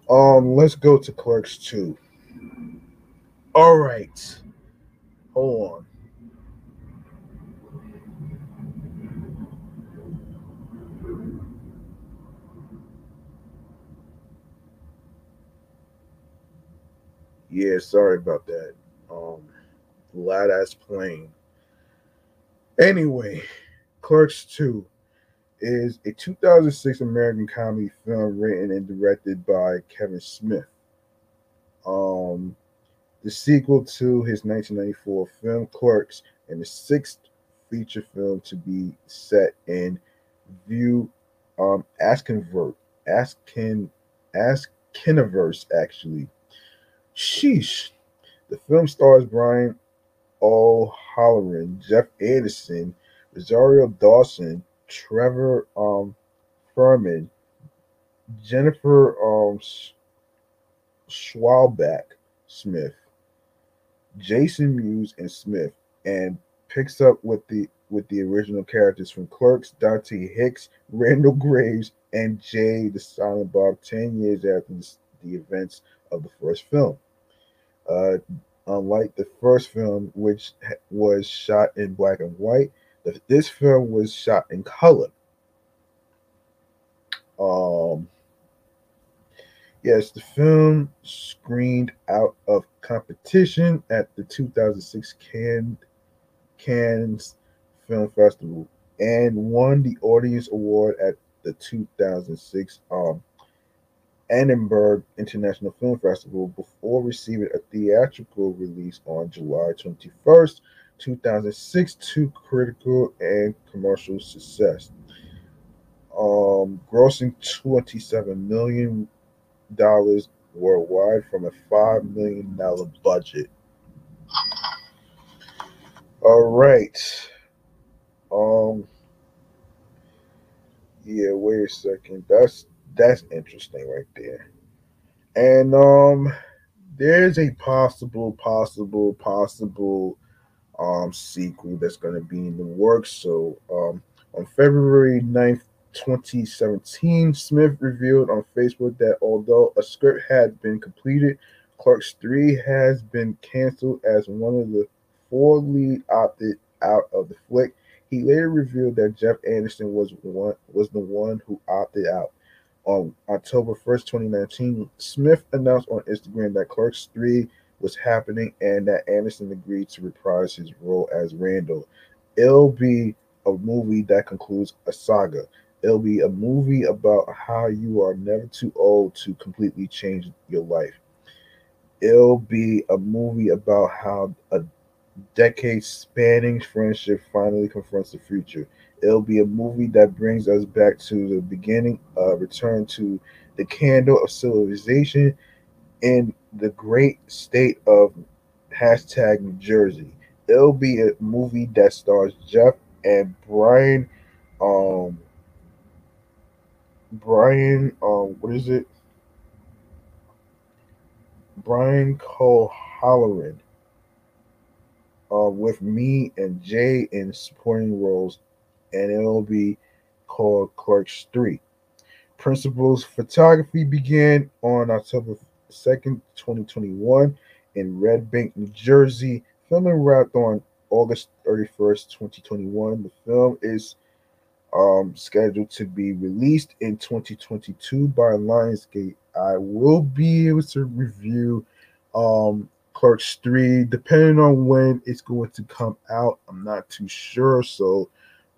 S2: Um, let's go to Clerks 2. All right. Hold on. Yeah, sorry about that. Um, loud ass plane. Anyway, Clerks 2 is a 2006 American comedy film written and directed by Kevin Smith. Um, the sequel to his 1994 film Clerks and the sixth feature film to be set in View um Askinvert Askin Askiniverse actually Sheesh. The film stars Brian O'Halloran, Jeff Anderson, Rosario Dawson, Trevor um, Fehrman, Jennifer um, Schwalbach Smith, Jason Mewes, and Smith, and picks up with the with the original characters from Clerks, Dante Hicks, Randall Graves, and Jay the Silent Bob. Ten years after the events of the first film. Uh, unlike the first film, which was shot in black and white, this film was shot in color. Um, yes, the film screened out of competition at the 2006 Cannes, Film Festival and won the Audience Award at the 2006 um, Edinburgh International Film Festival before receiving a theatrical release on July 21st, 2006 to critical and commercial success. Um, grossing $27 million worldwide from a $5 million budget. All right. Um, yeah, wait a second. That's that's interesting right there. And um there's a possible, possible, possible um sequel that's gonna be in the works. So um on February 9th, 2017, Smith revealed on Facebook that although a script had been completed, Clerks 3 has been canceled as one of the four lead opted out of the flick. He later revealed that Jeff Anderson was one was the one who opted out. On October 1st, 2019, Smith announced on Instagram that Clerks 3 was happening and that Anderson agreed to reprise his role as Randall. It'll be a movie that concludes a saga. It'll be a movie about how you are never too old to completely change your life. It'll be a movie about how a decade spanning friendship finally confronts the future. It'll be a movie that brings us back to the beginning, uh, return to the candle of civilization in the great state of hashtag New Jersey. It'll be a movie that stars Jeff and Brian, um, Brian, um, what is it? Brian Cole Halloran, uh, with me and Jay in supporting roles, and it'll be called Clerks 3. Principals photography began on October 2nd, 2021 in Red Bank, New Jersey. Filming wrapped on August 31st, 2021. The film is um, scheduled to be released in 2022 by Lionsgate. I will be able to review um, Clerks 3 depending on when it's going to come out. I'm not too sure, so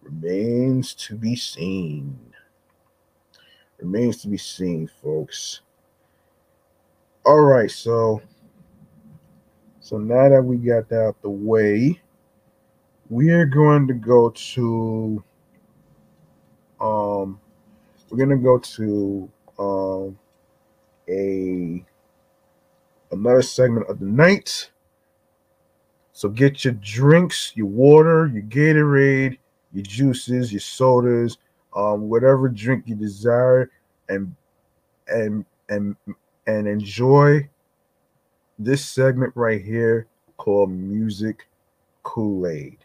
S2: remains to be seen. Remains to be seen, folks. All right, so so now that we got that out the way, we are going to go to um we're gonna go to um a another segment of the night. So get your drinks, your water, your Gatorade, your juices, your sodas, um, whatever drink you desire, and and and and enjoy this segment right here called Music Kool Aid.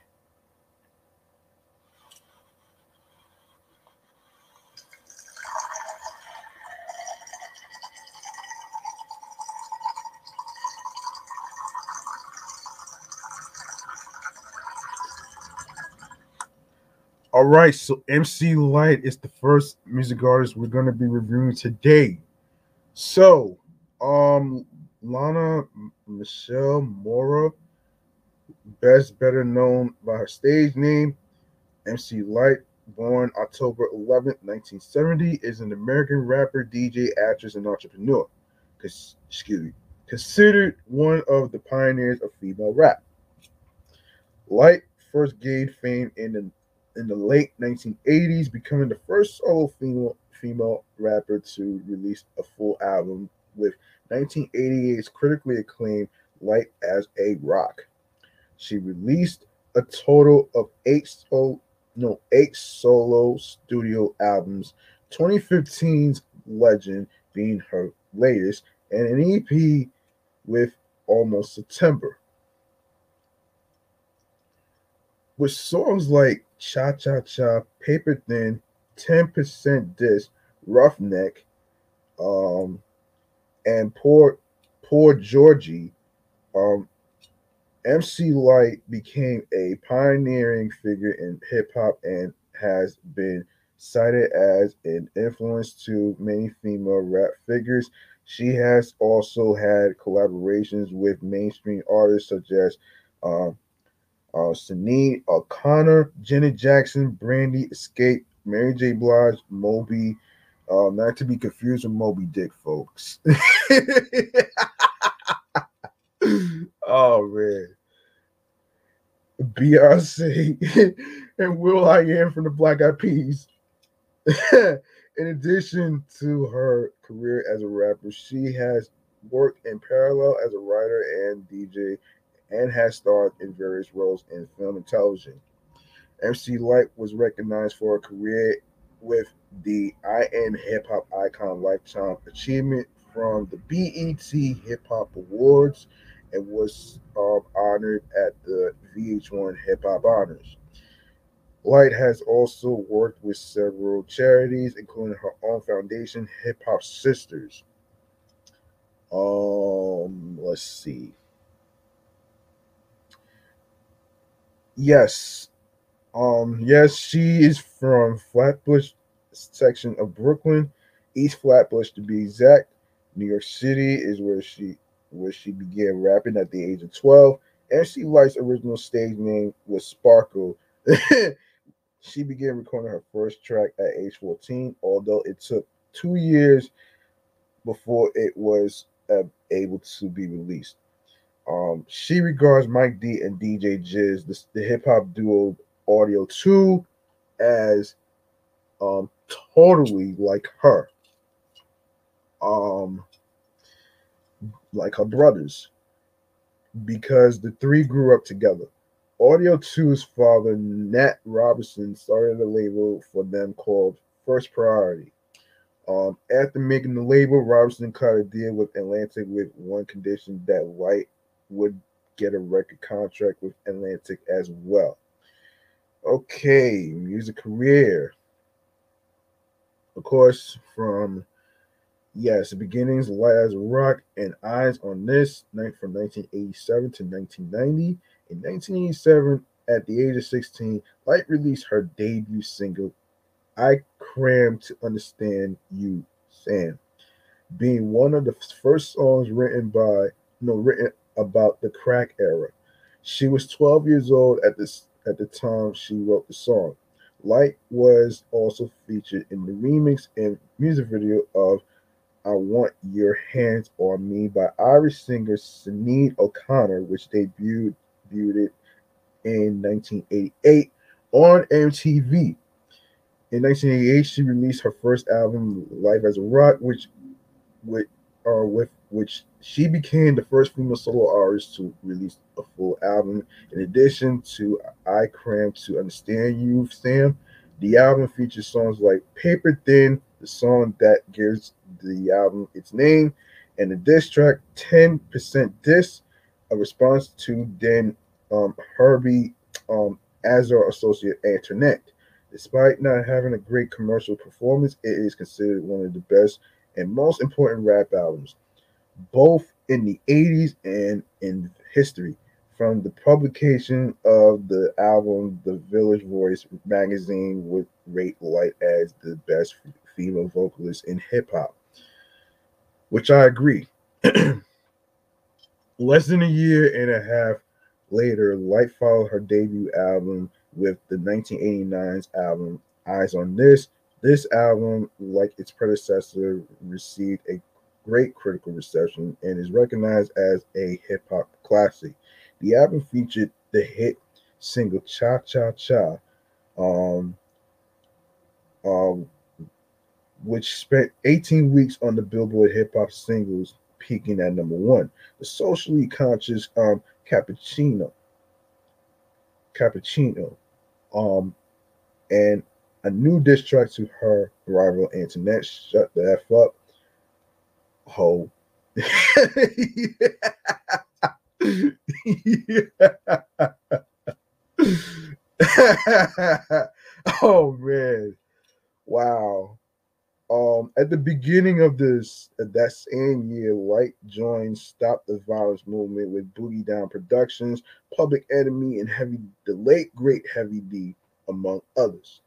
S2: All right, so MC Lyte is the first music artist we're going to be reviewing today. So, um, Lana Michele Moorer, best better known by her stage name, MC Lyte, born October 11th, 1970, is an American rapper, DJ, actress, and entrepreneur. Excuse me, considered one of the pioneers of female rap. Lyte first gained fame in the in the late 1980s, becoming the first solo female female rapper to release a full album with 1988's critically acclaimed Lyte as a Rock. She released a total of eight solo, no, eight solo studio albums, 2015's Legend being her latest, and an EP with Almost September. With songs like Cha Cha Cha, Paper Thin, 10% Disc, Roughneck, um, and Poor Poor Georgie, um, MC Lyte became a pioneering figure in hip hop and has been cited as an influence to many female rap figures. She has also had collaborations with mainstream artists such as um, uh, Sinead O'Connor, Janet Jackson, Brandy, Xscape, Mary J. Blige, Moby, uh, not to be confused with Moby Dick, folks. oh man. Beyonce and Will I Am from the Black Eyed Peas. in addition to her career as a rapper, she has worked in parallel as a writer and DJ and has starred in various roles in film and television. MC Lyte was recognized for her career with the I Am Hip Hop Icon Lifetime Achievement from the BET Hip Hop Awards and was um, honored at the VH1 Hip Hop Honors. Lyte has also worked with several charities, including her own foundation, Hip Hop Sisters. Um, let's see. Yes. Um, yes, she is from Flatbush section of Brooklyn, East Flatbush to be exact. New York City is where she where she began rapping at the age of 12. MC Lyte's original stage name was Sparkle. she began recording her first track at age 14, although it took two years before it was uh, able to be released. Um, she regards Milk Dee and DJ Jizz, the, the hip hop duo Audio 2, as um, totally like her. Um, like her brothers, because the three grew up together. Audio 2's father, Nat Robinson, started a label for them called First Priority. Um, after making the label, Robinson cut a deal with Atlantic with one condition that Lyte would get a record contract with Atlantic as well. Okay, music career. Of course, from yes, the beginnings, Lyte Rock and Eyes on This, night from 1987 to 1990. In 1987, at the age of 16, Lyte released her debut single, I Cram to Understand You, Sam, being one of the first songs written by, no, written about the crack era. She was 12 years old at this at the time she wrote the song. Lyte was also featured in the remix and music video of I Want Your Hands on Me by Irish singer Sinead O'Connor, which debuted, debuted in 1988 on MTV. In 1988, she released her first album, Lyte as a Rock, which with, uh, with which she became the first female solo artist to release a full album. In addition to I Cram to Understand You, Sam, the album features songs like Paper Thin, the song that gives the album its name, and the diss track 10% Diss, a response to then um, Hurby um, Azor associate Antoinette. Despite not having a great commercial performance, it is considered one of the best and most important rap albums, both in the 80s and in history. From the publication of the album, the Village Voice magazine would rate Lyte as the best female vocalist in hip hop, which I agree. Less than a year and a half later, Lyte followed her debut album with the 1989's album Eyes on This. This album, like its predecessor, received a great critical reception and is recognized as a hip hop classic. The album featured the hit single Cha Cha Cha, um, um, which spent 18 weeks on the Billboard Hip Hop Singles, peaking at number one. The socially conscious um, Cappuccino, Cappuccino, um, and a new diss track to her rival Antoinette, Shut the F Up, Ho. oh man. Wow. Um, at the beginning of this that same year, Lyte joined Stop the Violence movement with Boogie Down Productions, Public Enemy, and Heavy the late great Heavy D, among others.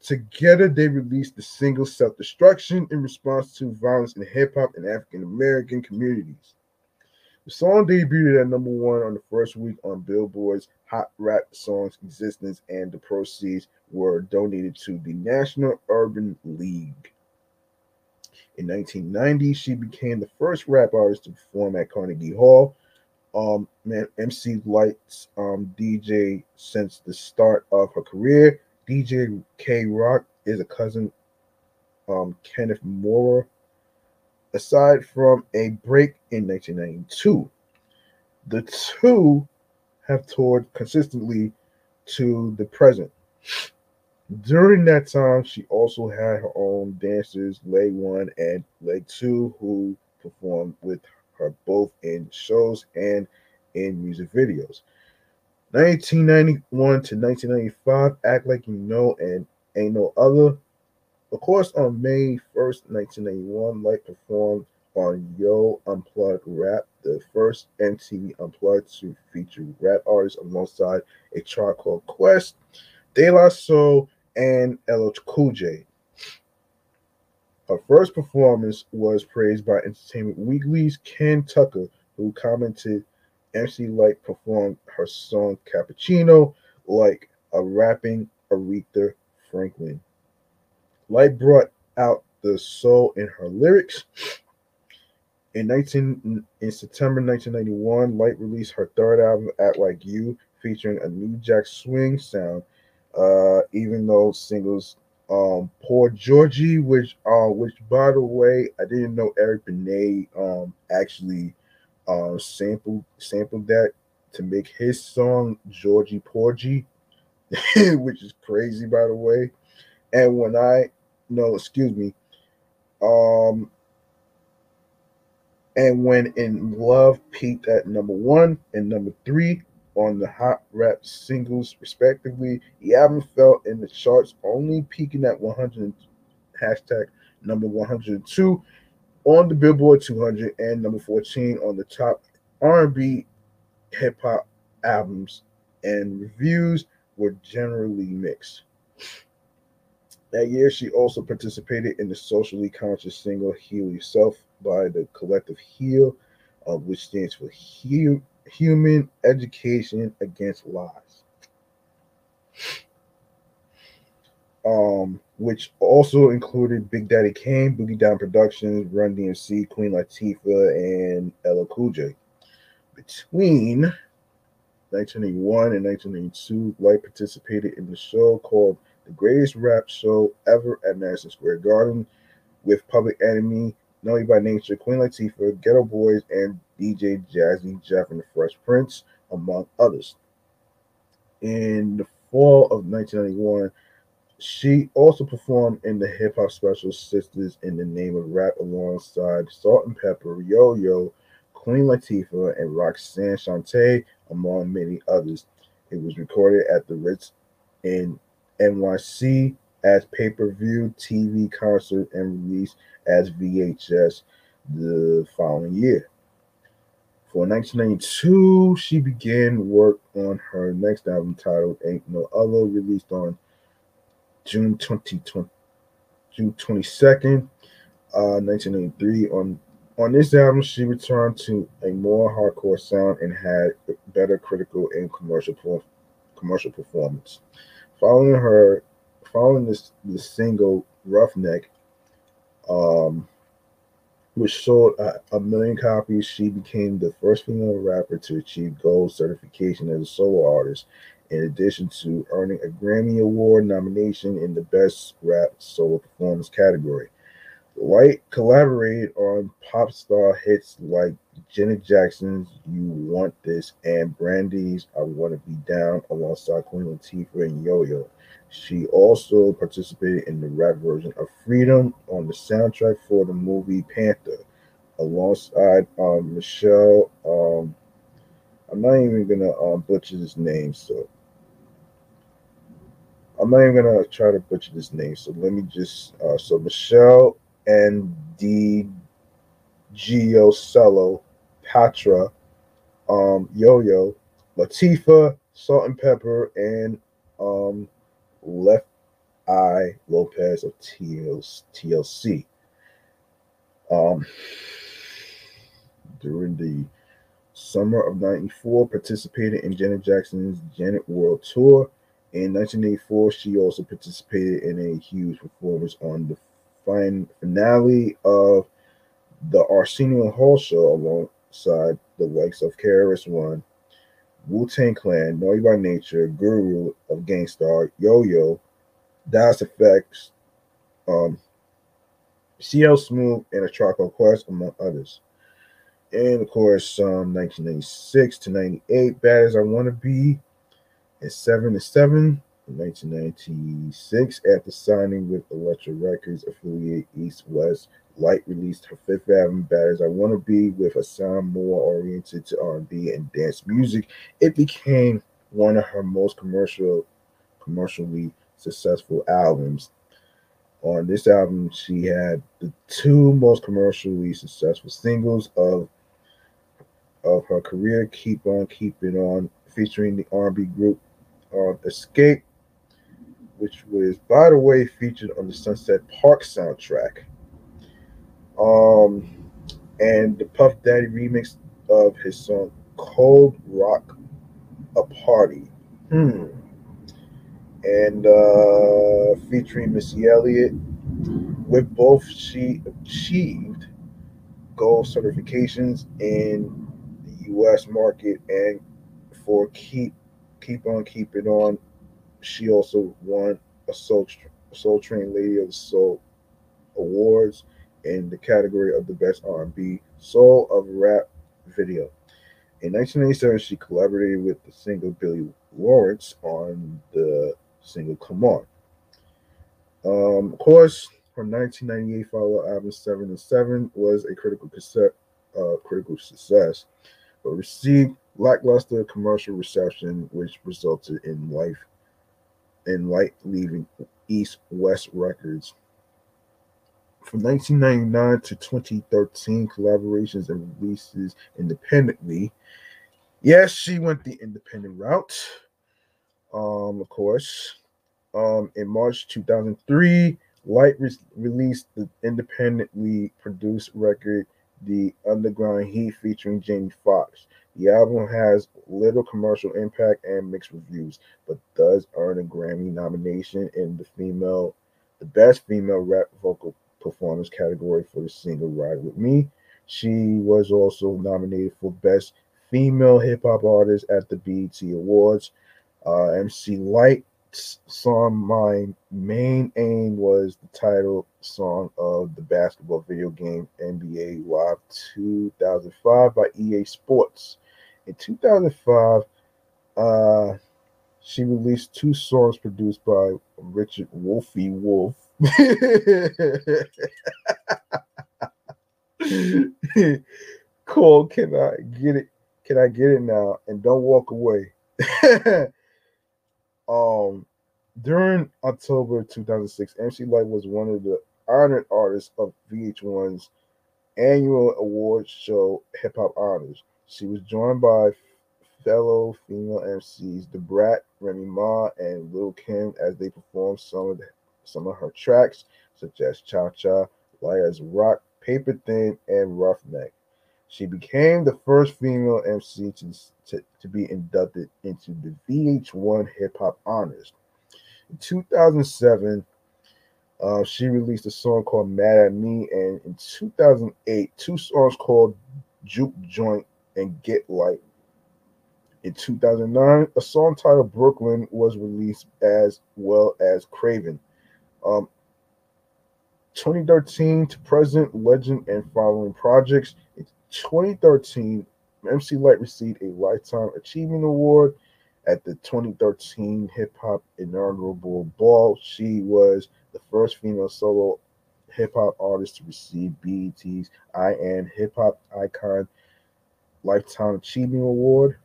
S2: Together, they released the single Self Destruction in response to violence in hip hop and African American communities. The song debuted at number one on the first week on Billboard's Hot Rap Songs existence, and the proceeds were donated to the National Urban League. In 1990, she became the first rap artist to perform at Carnegie Hall. Um, MC Lyte's um, DJ since the start of her career. DJ K Rock is a cousin, um, Kenneth Moore. Aside from a break in 1992, the two have toured consistently to the present. During that time, she also had her own dancers, Leg One and Leg Two, who performed with her both in shows and in music videos. 1991 to 1995, Act Like You Know and Ain't No Other. Of course, on May 1st, 1991, Lyte performed on Yo Unplugged Rap, the first MTV Unplugged to feature rap artists alongside a Called Quest, De La Soul, and LL Cool J. Her first performance was praised by Entertainment Weekly's Ken Tucker, who commented MC Lyte performed her song Cappuccino like a rapping Aretha Franklin. Lyte brought out the soul in her lyrics. In 19 in September 1991, Lyte released her third album, Act Like You, featuring a new jack swing sound. Uh, even though singles um Poor Georgie, which uh which by the way, I didn't know Eric Benet um actually uh sampled sampled that to make his song Georgie Porgy, which is crazy by the way. And when I no, excuse me, um and when in love peaked at number one and number three on the hot rap singles respectively the album fell in the charts only peaking at 100 hashtag number 102 on the billboard 200 and number 14 on the top r&b hip-hop albums and reviews were generally mixed that year she also participated in the socially conscious single heal yourself by the collective HEAL, uh, which stands for Hu- Human Education Against Lies. Um, which also included Big Daddy Kane, Boogie Down Productions, Run DMC, Queen Latifah, and LL Cool J. Between 1981 and 1982, Lyte participated in the show called The Greatest Rap Show Ever at Madison Square Garden with Public Enemy, Naughty by Nature, Queen Latifah, Geto Boys, and DJ Jazzy Jeff and the Fresh Prince, among others. In the fall of 1991, she also performed in the hip hop special Sisters in the Name of Rap alongside Salt-N-Pepa, Yo Yo, Queen Latifah, and Roxanne Shante, among many others. It was recorded at the Ritz in NYC as pay per view TV concert and released as VHS the following year. For 1992, she began work on her next album titled Ain't No Other, released on June 2020, June 22nd, uh, 1993. On on this album, she returned to a more hardcore sound and had better critical and commercial commercial performance. Following her, following this the single Roughneck, um, which sold a, a, million copies. She became the first female rapper to achieve gold certification as a solo artist, in addition to earning a Grammy Award nomination in the Best Rap Solo Performance category. Lyte collaborated on pop star hits like Janet Jackson's You Want This and Brandy's I Want to Be Down alongside Queen Latifah and Yo Yo. She also participated in the rap version of Freedom on the soundtrack for the movie Panther alongside um, Michelle. Um, I'm not even gonna um, butcher his name, so I'm not even gonna try to butcher this name. So let me just uh, so Michelle and D Cello, Patra, um, Yo Yo, Latifah, Salt and Pepper, and um, Left Eye Lopes of TLC. Um, during the summer of 94, participated in Janet Jackson's Janet World Tour. In 1984, she also participated in a huge performance on the finale of the Arsenio Hall show alongside the likes of KRS One, Wu Tang Clan, Naughty by Nature, Guru of Gang Starr, Yo Yo, Das EFX, um, CL Smooth, and A Called Quest, among others. And of course, um, 1996 to 98, Bad as I Want to Be, and 7 to 7. In 1996, after signing with Elektra Records affiliate East West, Lyte released her fifth album, Batters I Want to Be, with a sound more oriented to R&B and dance music. It became one of her most commercial, commercially successful albums. On this album, she had the two most commercially successful singles of of her career, "Keep On Keeping On," featuring the R&B group uh, Xscape, which was, by the way, featured on the Sunset Park soundtrack. Um, and the Puff Daddy remix of his song "Cold Rock a Party." Hmm. And uh, featuring Missy Elliott, with both she achieved gold certifications in the U.S. market, and for keep keep on keeping on, she also won a Soul Soul Train Lady of the Soul awards in the category of the best R&B soul of rap video. In 1987, she collaborated with the singer Billy Lawrence on the single "Come On." Um, of course, her 1998 follow up album Seven and Seven was a critical cassette, uh, critical success, but received lackluster commercial reception, which resulted in life in Lyte leaving East West Records. From 1999 to 2013, collaborations and releases independently. Yes, she went the independent route. Um, of course. Um, in March 2003, Lyte re- released the independently produced record The Underground Heat featuring Jamie Foxx. The album has little commercial impact and mixed reviews, but does earn a Grammy nomination in the female, the best female rap vocal performance category for the single Ride With Me. She was also nominated for Best Female Hip Hop Artist at the BET Awards. Uh, MC Lyte's song My Main Aim was the title song of the basketball video game NBA Live 2005 by EA Sports. In 2005, uh, she released two songs produced by Richard Wolfie Wolf. Cole, can I get it? Can I get it now? And don't walk away. um, during October 2006, MC Lyte was one of the honored artists of VH1's annual award show Hip Hop Honors. She was joined by fellow female MCs Da Brat, Remy Ma, and Lil Kim as they performed some of the, some of her tracks, such as Cha Cha, Liars Rock, Paper Thin, and Roughneck. She became the first female MC to, to, to be inducted into the VH1 Hip Hop Honors. In 2007, uh, she released a song called Mad at Me, and in 2008, two songs called Juke Joint and Get Light. In 2009, a song titled Brooklyn was released as well as Craven. Um, 2013 to present, legend and following projects. In 2013, MC Lyte received a Lifetime Achievement Award at the 2013 Hip Hop Inaugural Ball. She was the first female solo hip hop artist to receive BET's I Am Hip Hop Icon Lifetime Achievement Award.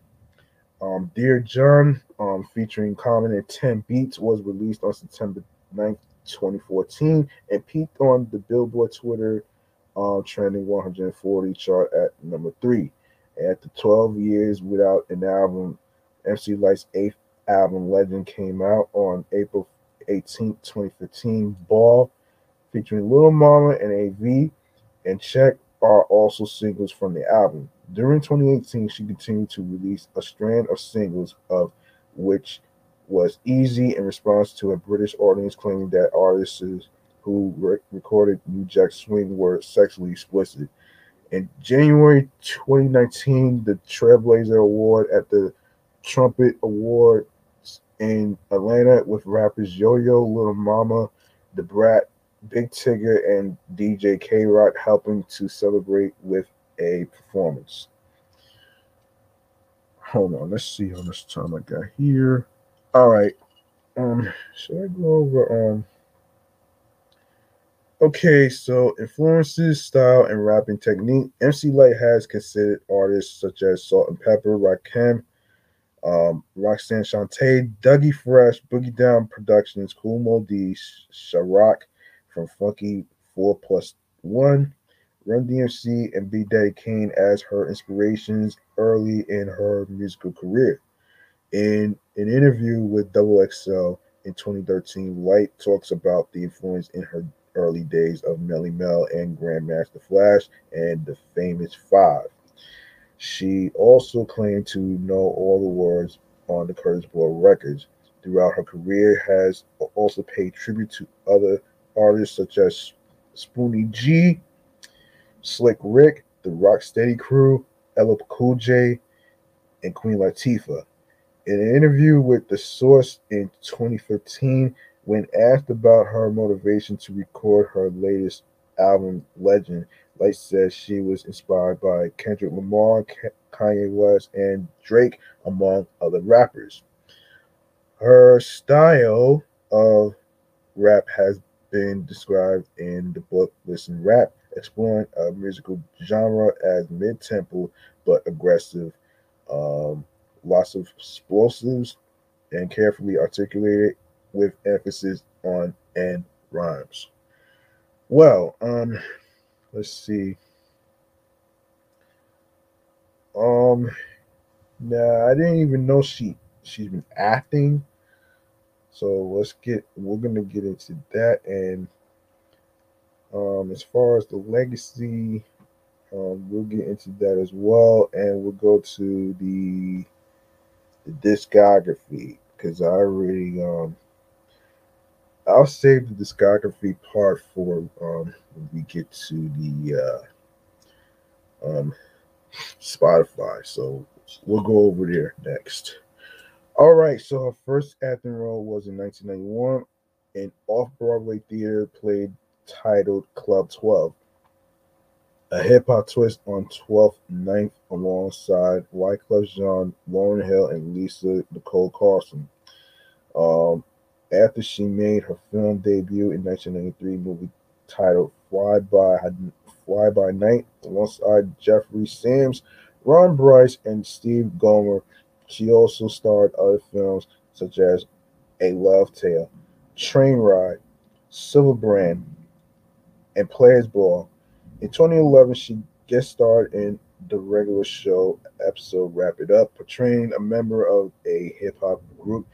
S2: Um, Dear John, um, featuring Common and 10 Beats, was released on September 9th, 2014, and peaked on the Billboard Twitter uh, trending 140 chart at number three. After 12 years without an album, MC Lyte's eighth album, Legend, came out on April 18, 2015. Ball, featuring Little Mama and AV, and Check are also singles from the album. During 2018, she continued to release a strand of singles, of which was easy in response to a British audience claiming that artists who re- recorded New Jack Swing were sexually explicit. In January 2019, the Trailblazer Award at the Trumpet Award in Atlanta with rappers Yo Yo, Little Mama, Da Brat, Big Tigger, and DJ K Rock helping to celebrate with a performance. Hold on, let's see how much time I got here. All right. Um, should I go over um Okay, so influences, style, and rapping technique. MC Lyte has considered artists such as Salt-N-Pepa, Rakim, um, Roxanne Shante, Dougie Fresh, Boogie Down Productions, Kool Moe Dee, Sha-Rock from Funky 4 Plus 1, Run DMC, and Big Daddy Kane as her inspirations early in her musical career. In an interview with Double XL in 2013, Lyte talks about the influence in her early days of Melle Mel and Grandmaster Flash and the famous Five. She also claimed to know all the words on the Kurtis Blow records. Throughout her career, has also paid tribute to other artists such as Spoonie G, Slick Rick, the Rocksteady Crew, LL Cool J, and Queen Latifah. In an interview with The Source in 2015, when asked about her motivation to record her latest album, Legend, Lyte says she was inspired by Kendrick Lamar, Kanye West, and Drake, among other rappers. Her style of rap has been described in the book Listen Rap, exploring a musical genre as mid tempo but aggressive, um, lots of explosives, and carefully articulated with emphasis on end rhymes. Well, um, let's see. Um, nah, I didn't even know she she's been acting. So let's get we're gonna get into that and um as far as the legacy, um, we'll get into that as well, and we'll go to the the discography because I already um I'll save the discography part for um, when we get to the uh, um, Spotify. So we'll go over there next. All right. So her first acting role was in 1991 in off Broadway theater played titled Club 12, a hip hop twist on 12th Ninth alongside Wyclef Jean, Lauryn Hill, and Lisa Nicole Carson. Um, after she made her film debut in 1993 movie titled Fly By Fly By Night alongside Jeffrey Sams, Ron Brice, and Steve Gomer. She also starred other films such as A Love Tale, Train Ride, Silver Brand, and Players Ball. In 2011, she guest starred in the regular show episode Wrap It Up, portraying a member of a hip hop group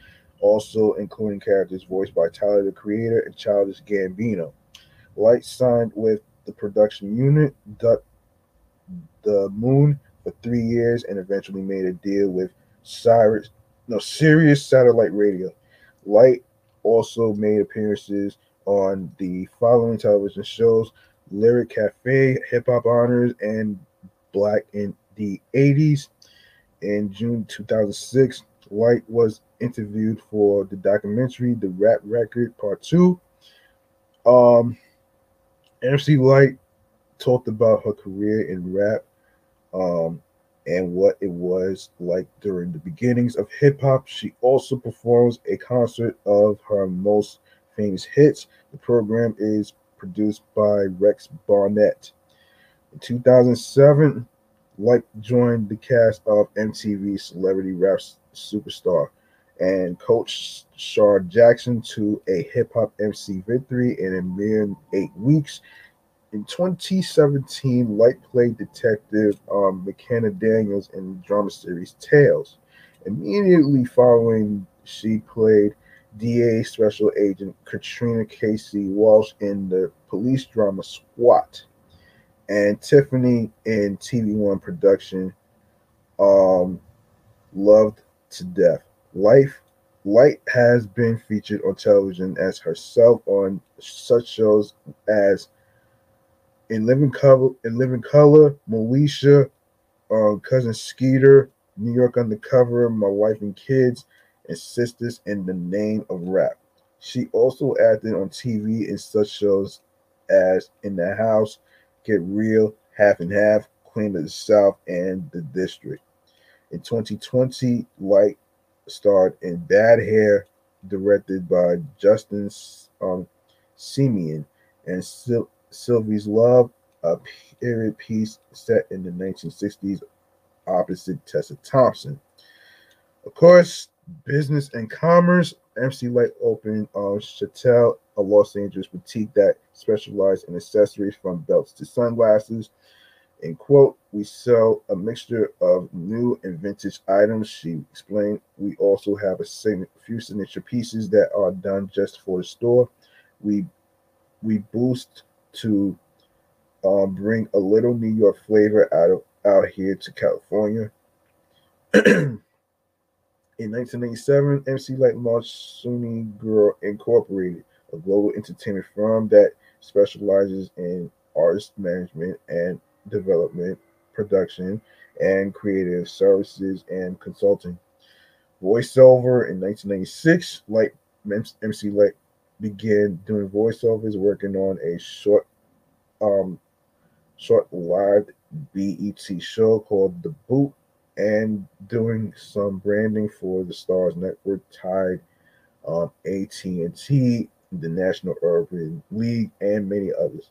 S2: also including characters voiced by Tyler the Creator and Childish Gambino. Lyte signed with the production unit, Duck the Moon, for three years and eventually made a deal with Cyrus, no, Sirius Satellite Radio. Lyte also made appearances on the following television shows Lyric Cafe, Hip Hop Honors, and Black in the 80s. In June 2006, Lyte was interviewed for the documentary The Rap Record Part 2. Um, MC Lyte talked about her career in rap um, and what it was like during the beginnings of hip hop. She also performs a concert of her most famous hits. The program is produced by Rex Barnett. In 2007, Lyte joined the cast of MTV Celebrity Rap Superstar and coached Shar Jackson to a hip hop MC victory in a mere eight weeks. In 2017, Lyte played Detective um, McKenna Daniels in the drama series Tales. Immediately following, she played DA Special Agent Katrina Casey Walsh in the police drama SWAT, and Tiffany in TV One production um, Loved to Death. Life Lyte has been featured on television as herself on such shows as In Living Color, In Living Color, Moesha, um, Cousin Skeeter, New York Undercover, My Wife and Kids, and Sisters in the Name of Rap. She also acted on TV in such shows as In the House, Get Real, Half and Half, Queen of the South, and The District. In 2020, Lyte starred in Bad Hair, directed by Justin um, Simien, and Sil- Sylvie's Love, a period piece set in the 1960s opposite Tessa Thompson. Of course, business and commerce. MC Lyte opened uh, Chattel, a Los Angeles boutique that specialized in accessories from belts to sunglasses. In quote, we sell a mixture of new and vintage items. She explained, we also have a few signature pieces that are done just for the store. We we boost to um, bring a little New York flavor out of out here to California. In 1987, MC Lyte launched SUNY Girl Incorporated, a global entertainment firm that specializes in artist management and development, production, and creative services and consulting. Voiceover in 1996, Lyte MC Lyte began doing voiceovers, working on a short, um, short live BET show called The Boot, and doing some branding for the Stars Network, tied um, AT&T, the National Urban League, and many others.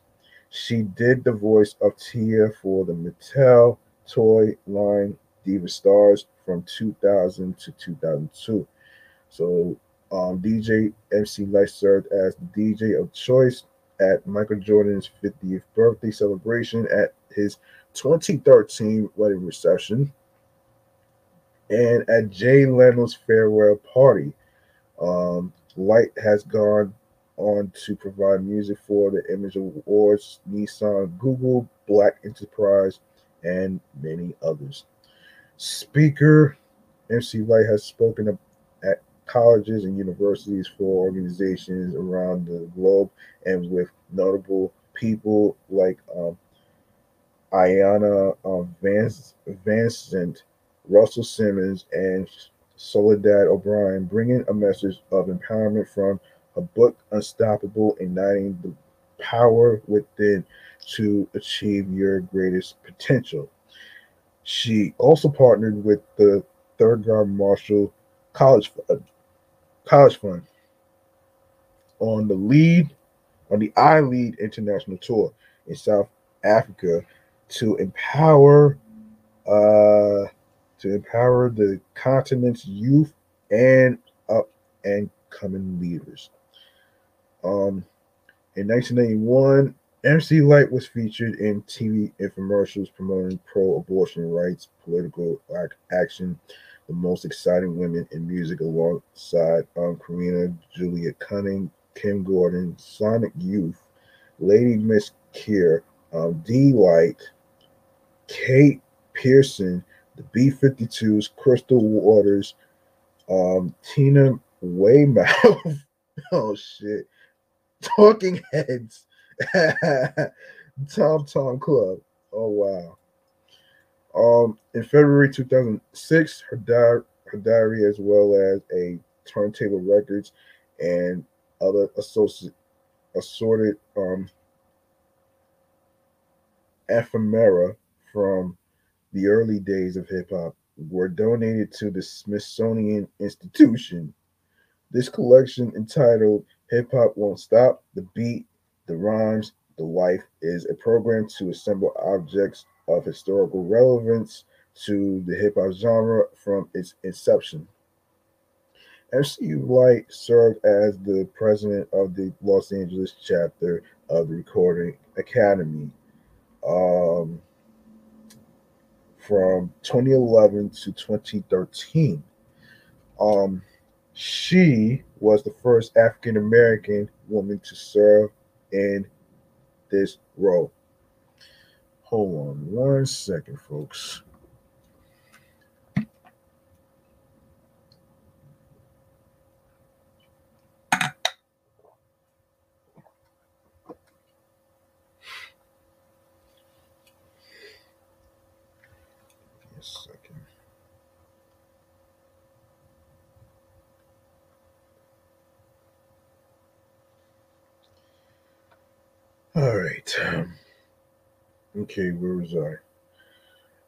S2: She did the voice of Tia for the Mattel toy line Diva Stars from 2000 to 2002. So um, DJ MC Lyte served as the DJ of choice at Michael Jordan's 50th birthday celebration at his 2013 wedding reception and at Jay Leno's farewell party. Um, Lyte has gone on to provide music for the Image Awards, Nissan, Google, Black Enterprise, and many others. Speaker MC Lyte has spoken at colleges and universities for organizations around the globe and with notable people like um, Iyanla um, Vance, Vanzant, Russell Simmons, and Soledad O'Brien, bringing a message of empowerment from a book, Unstoppable, igniting the power within to achieve your greatest potential. She also partnered with the Third Thurgood Marshall College Fund, College Fund on the lead on the I Lead International Tour in South Africa to empower uh, to empower the continent's youth and up and coming leaders. Um, in 1991, MC Lyte was featured in TV infomercials promoting pro-abortion rights, political action, the most exciting women in music, alongside um, Karina, Julia Cunning, Kim Gordon, Sonic Youth, Lady Miss Kier, um, D Light, Kate Pierson, the B-52s, Crystal Waters, um, Tina Weymouth. oh shit. Talking Heads. Tom Tom Club. Oh wow. Um, in February 2006, her, di- her diary, as well as a turntable records and other associate assorted um ephemera from the early days of hip hop were donated to the Smithsonian Institution. This collection, entitled Hip Hop Won't Stop, The Beat, The Rhymes, The Life, is a program to assemble objects of historical relevance to the hip hop genre from its inception. MC Lyte served as the president of the Los Angeles chapter of the Recording Academy. Um, from 2011 to 2013. Um, she was the first African American woman to serve in this role. Hold on one second, folks. All right. Okay, where was I?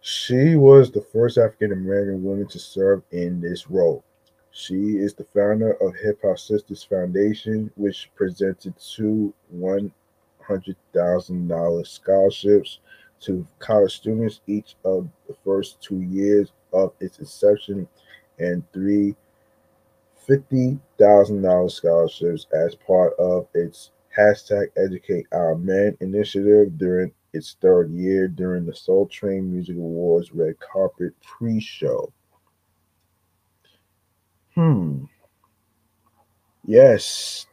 S2: She was the first African American woman to serve in this role. She is the founder of Hip Hop Sisters Foundation, which presented two $100,000 scholarships to college students each of the first two years of its inception and three $50,000 scholarships as part of its hashtag Educate Our Men initiative during its third year during the Soul Train Music Awards red carpet pre-show. Hmm. Yes,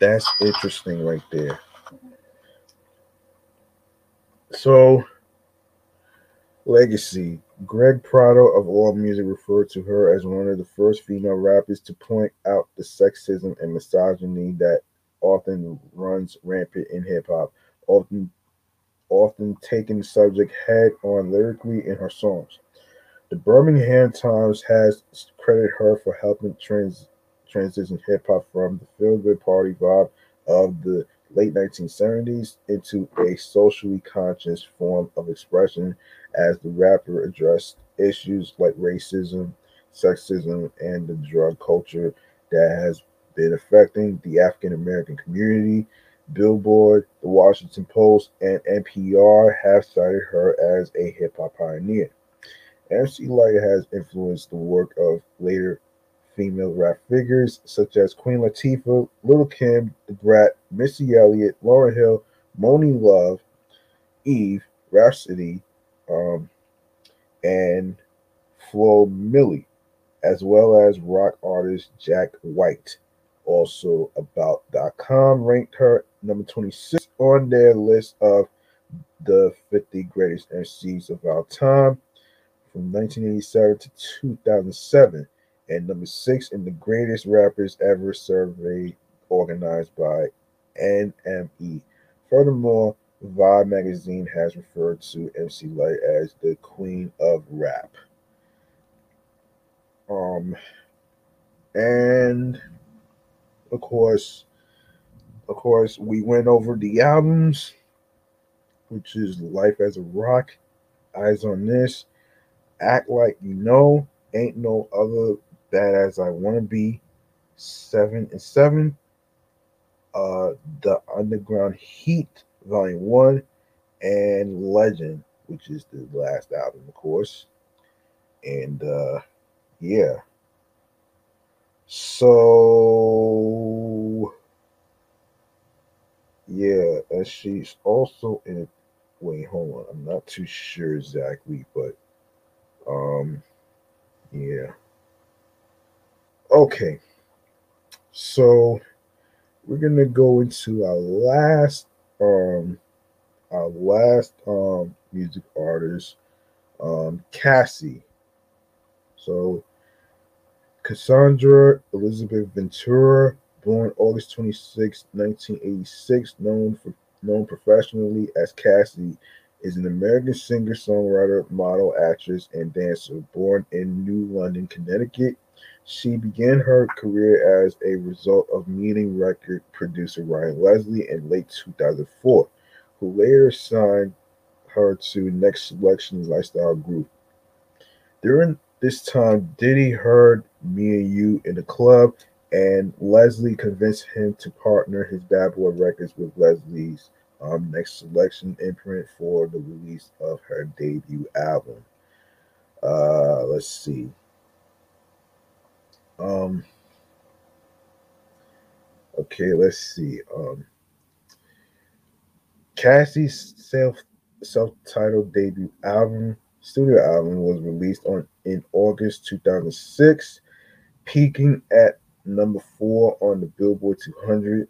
S2: that's interesting right there. So, legacy. Greg Prato of All Music referred to her as one of the first female rappers to point out the sexism and misogyny that often runs rampant in hip hop, often often taking the subject head on lyrically in her songs. The Birmingham Times has credited her for helping trans- transition hip hop from the feel good party vibe of the late 1970s into a socially conscious form of expression as the rapper addressed issues like racism, sexism, and the drug culture that has been affecting the African American community. Billboard, The Washington Post, and NPR have cited her as a hip hop pioneer. MC Lyte has influenced the work of later female rap figures such as Queen Latifah, Little Kim, Da Brat, Missy Elliott, Lauryn Hill, Monie Love, Eve, Rapsody, um, and Flo Milli, as well as rock artist Jack White. Also, About.com ranked her number 26 on their list of the 50 greatest MCs of our time from 1987 to 2007, and number six in the greatest rappers ever survey organized by NME. Furthermore, Vibe magazine has referred to MC Lyte as the queen of rap. Um, and of course, of course, we went over the albums, which is Lyte as a Rock, Eyes on This, Act Like You Know, Ain't No Other Bad As I Wanna Be, Seven and Seven, uh, The Underground Heat, Volume One, and Legend, which is the last album, of course. And uh yeah. So yeah, and she's also in wait, hold on. I'm not too sure exactly, but um yeah. Okay. So we're gonna go into our last um our last um music artist, um Cassie. So Cassandra Elizabeth Ventura, born August 26, 1986, known for known professionally as Cassie, is an American singer, songwriter, model, actress, and dancer. Born in New London, Connecticut, she began her career as a result of meeting record producer Ryan Leslie in late 2004, who later signed her to Next Selection Lifestyle Group. During this time, Diddy heard Me and You in the club, and Leslie convinced him to partner his Bad Boy Records with Leslie's um, Next Selection imprint for the release of her debut album. Uh, let's see. Um, okay, let's see. Um, Cassie's self self-titled debut album, studio album, was released on in August 2006, peaking at number four on the Billboard 200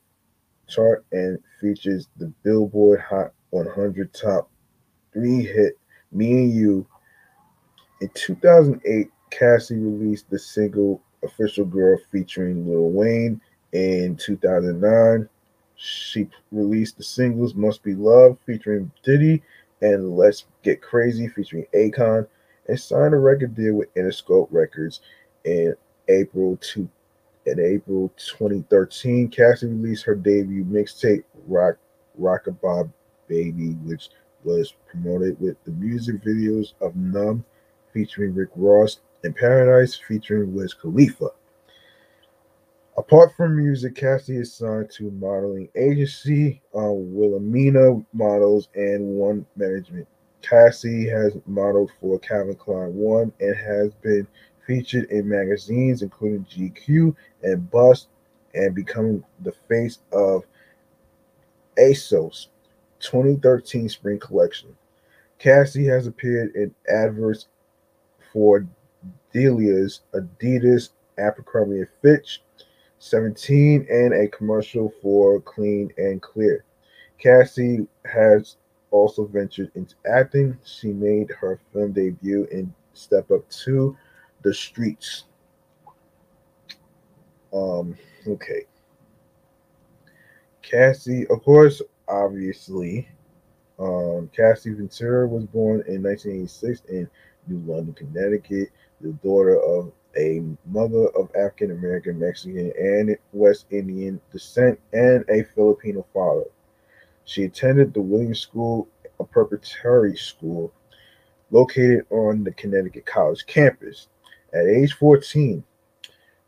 S2: chart and features the Billboard Hot 100 top three hit Me and You. In 2008, Cassie released the single Official Girl featuring Lil Wayne. In 2009, she released the singles Must Be Love featuring Diddy and Let's Get Crazy featuring Akon and signed a record deal with Interscope Records in April to in April 2013. Cassie released her debut mixtape Rock Rockabye Baby, which was promoted with the music videos of Numb featuring Rick Ross and Paradise featuring Wiz Khalifa. Apart from music, Cassie is signed to modeling agency uh, Wilhelmina Models and One Management. Cassie has modeled for Calvin Klein One and has been featured in magazines including GQ and Bust and becoming the face of ASOS 2013 spring collection. Cassie has appeared in adverts for Delia's, Adidas, Abercrombie and Fitch, 17, and a commercial for Clean and Clear. Cassie has also ventured into acting. She made her film debut in Step Up to the Streets. Um, okay. Cassie, of course, obviously, Um, Cassie Ventura was born in 1986 in New London, Connecticut, the daughter of a mother of African American, Mexican, and West Indian descent, and a Filipino father. She attended the Williams School, a preparatory school located on the Connecticut College campus. At age 14,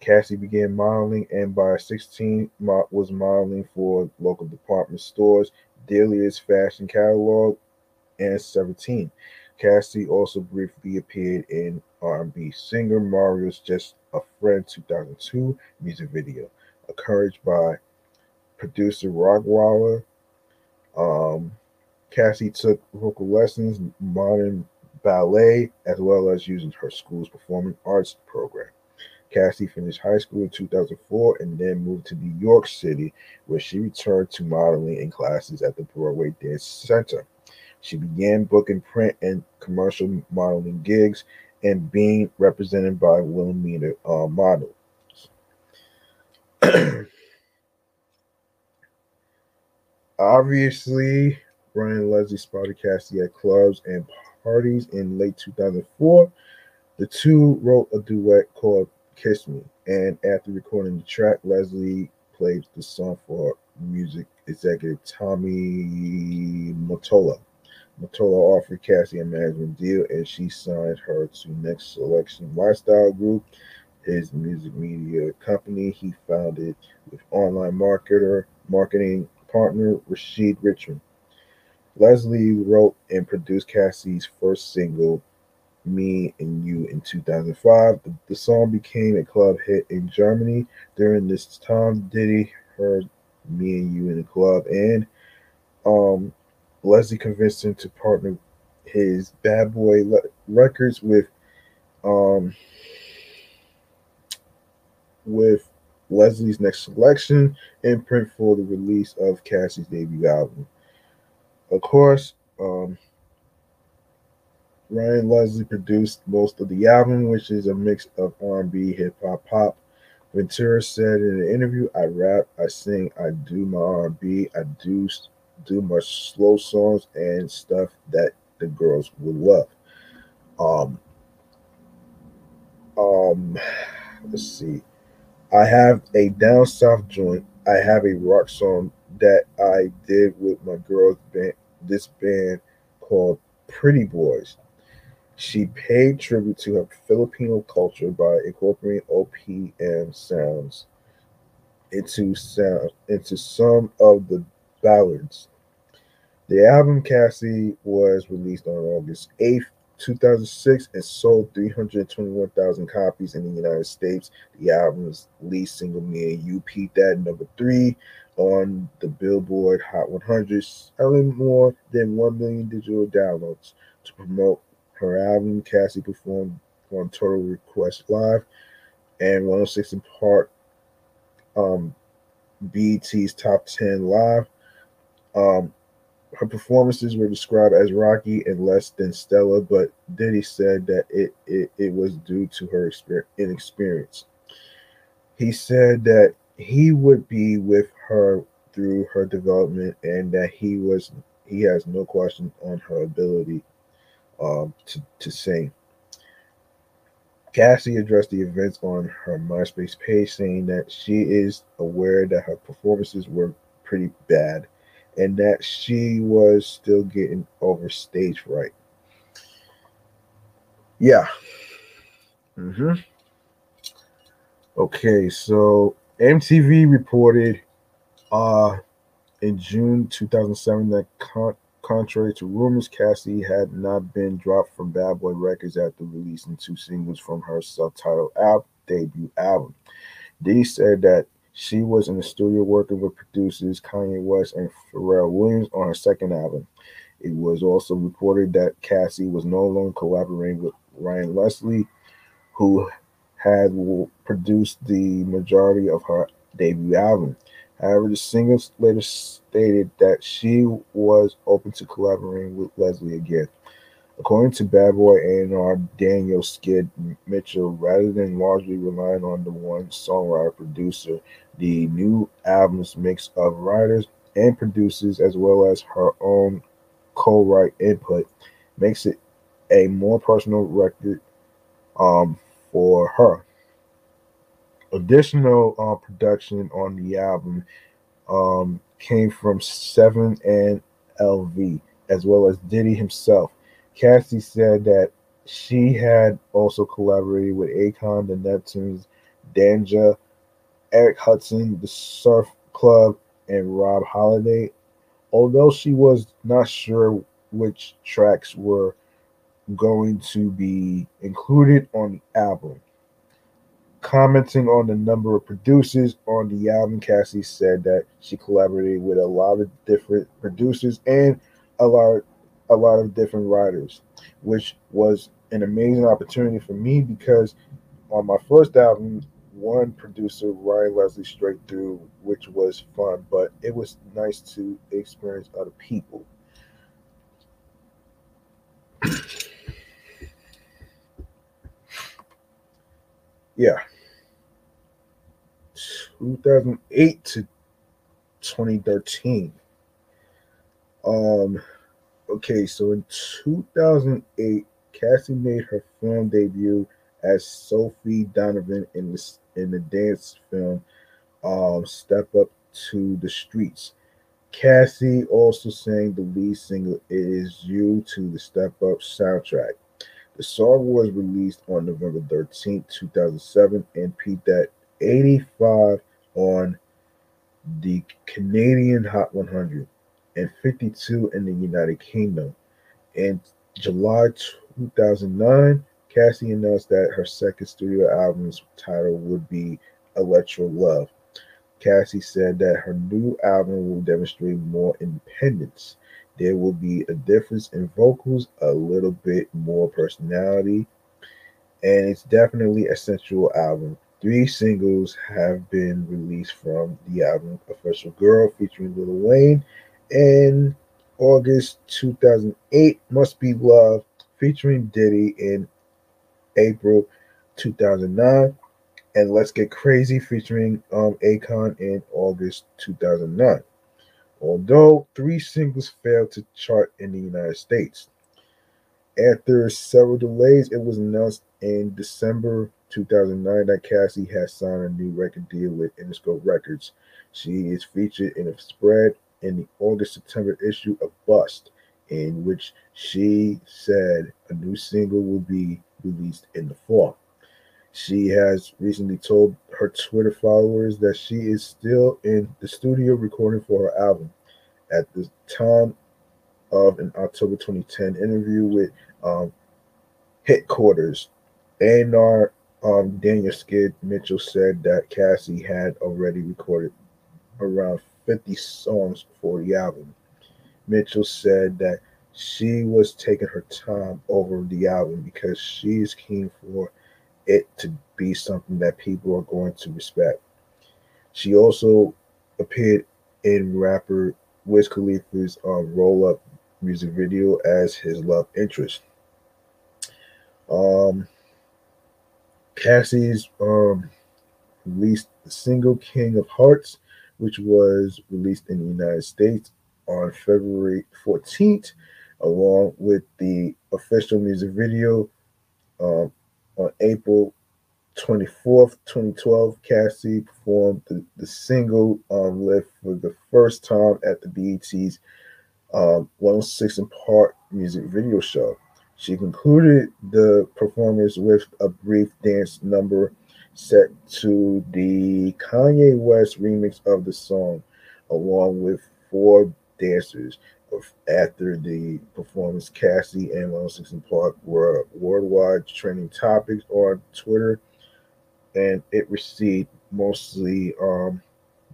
S2: Cassie began modeling, and by 16, was modeling for local department stores, Delia's fashion catalog, and 17. Cassie also briefly appeared in R&B singer Mario's "Just a Friend" 2002 music video, encouraged by producer Rockwilder. Um, Cassie took vocal lessons, modern ballet, as well as using her school's performing arts program. Cassie finished high school in 2004 and then moved to New York City, where she returned to modeling and classes at the Broadway Dance Center. She began booking print and commercial modeling gigs and being represented by Wilhelmina uh, models. Obviously, Ryan Leslie spotted Cassie at clubs and parties in late 2004. The two wrote a duet called Kiss Me, and after recording the track, Leslie played the song for music executive Tommy Mottola. Mottola offered Cassie a management deal, and she signed her to Next Selection Lifestyle Group, his music media company he founded with online marketer marketing partner Rashid Richmond. Leslie wrote and produced Cassie's first single, Me and You, in 2005. The, the song became a club hit in Germany. During this time, Diddy heard Me and You in the club, and um, Leslie convinced him to partner his Bad Boy Le- Records with um, with Leslie's Next Selection imprint for the release of Cassie's debut album. Of course, um, Ryan Leslie produced most of the album, which is a mix of R&B, hip hop, pop. Ventura said in an interview, "I rap, I sing, I do my R&B, I do do my slow songs and stuff that the girls would love." Um, um, let's see. I have a down south joint. I have a rock song that I did with my girls band, this band called Pretty Boys. She paid tribute to her Filipino culture by incorporating OPM sounds into sound into some of the ballads. The album Cassie was released on August 8th, 2006 and sold 321,000 copies in the United States. The album's lead single, Me and You, peaked at number three on the Billboard Hot 100, selling more than 1 million digital downloads. To promote her album, Cassie performed on Total Request Live and 106 & Park um, BET's Top 10 Live. Um, her performances were described as rocky and less than stellar, but Diddy said that it, it, it was due to her inexperience. He said that he would be with her through her development and that he was he has no question on her ability um, to, to sing. Cassie addressed the events on her MySpace page, saying that she is aware that her performances were pretty bad and that she was still getting over stage fright. Yeah. Mm-hmm. Okay, so MTV reported uh in June 2007 that con- contrary to rumors, Cassie had not been dropped from Bad Boy Records after releasing two singles from her self-titled album, debut album. Diddy said that she was in the studio working with producers Kanye West and Pharrell Williams on her second album. It was also reported that Cassie was no longer collaborating with Ryan Leslie, who had produced the majority of her debut album. However, the singer later stated that she was open to collaborating with Leslie again. According to Bad Boy A&R Daniel Skid Mitchell, rather than largely relying on the one songwriter producer, the new album's mix of writers and producers, as well as her own co-write input makes it a more personal record um, for her. Additional uh, production on the album um, came from Seven and LV, as well as Diddy himself. Cassie said that she had also collaborated with Akon, the Neptunes, Danja, Eric Hudson, the Surf Club, and Rob Holiday. Although she was not sure which tracks were going to be included on the album. Commenting on the number of producers on the album, Cassie said that she collaborated with a lot of different producers and a lot, a lot of different writers, which was an amazing opportunity for me because on my first album, one producer, Ryan Leslie, straight through, which was fun, but it was nice to experience other people. yeah. 2008 to 2013. Um, okay, so in 2008, Cassie made her film debut as Sophie Donovan in the in the dance film um, "Step Up to the Streets." Cassie also sang the lead single "It Is You" to the Step Up soundtrack. The song was released on November 13, 2007, and peaked at 85 on the Canadian Hot 100 and 52 in the United Kingdom. In July 2009, Cassie announced that her second studio album's title would be Electro Love. Cassie said that her new album will demonstrate more independence. There will be a difference in vocals, a little bit more personality, and it's definitely a sensual album. Three singles have been released from the album Official Girl featuring Lil Wayne and August 2008 Must Be Love featuring Diddy in April 2009 and Let's Get Crazy featuring um, Akon in August 2009 although three singles failed to chart in the United States. After several delays, it was announced in December 2009 that Cassie has signed a new record deal with Interscope Records. She is featured in a spread in the August September issue of Bust, in which she said a new single will be released in the fall. She has recently told her Twitter followers that she is still in the studio recording for her album. At the time of an October 2010 interview with um, Headquarters, A&R um, Daniel Skid Mitchell said that Cassie had already recorded around 50 songs for the album. Mitchell said that she was taking her time over the album because she is keen for it to be something that people are going to respect. She also appeared in rapper Wiz Khalifa's um, roll up music video as his love interest. Um, Cassie's um, released the single King of Hearts, which was released in the United States on February 14th, along with the official music video um, on April 24th, 2012, Cassie performed the, the single um, lift for the first time at the BET's um, 106 & Park music video show. She concluded the performance with a brief dance number set to the Kanye West remix of the song, along with four dancers after the performance, Cassie and 106 & Park were worldwide trending topics on Twitter, and it received mostly um,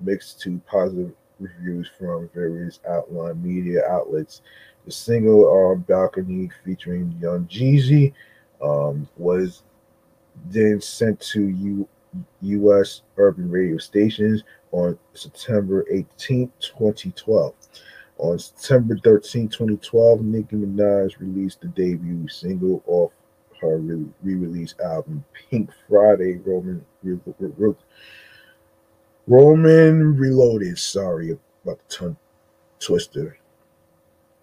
S2: mixed to positive reviews from various outline media outlets. The single um, "Balcony" featuring Young Jeezy um, was then sent to U- U.S. urban radio stations on September 18, 2012. On September 13, 2012, Nicki Minaj released the debut single off her re release album, Pink Friday Roman, Re Re Roman Reloaded. Sorry about the tongue twister.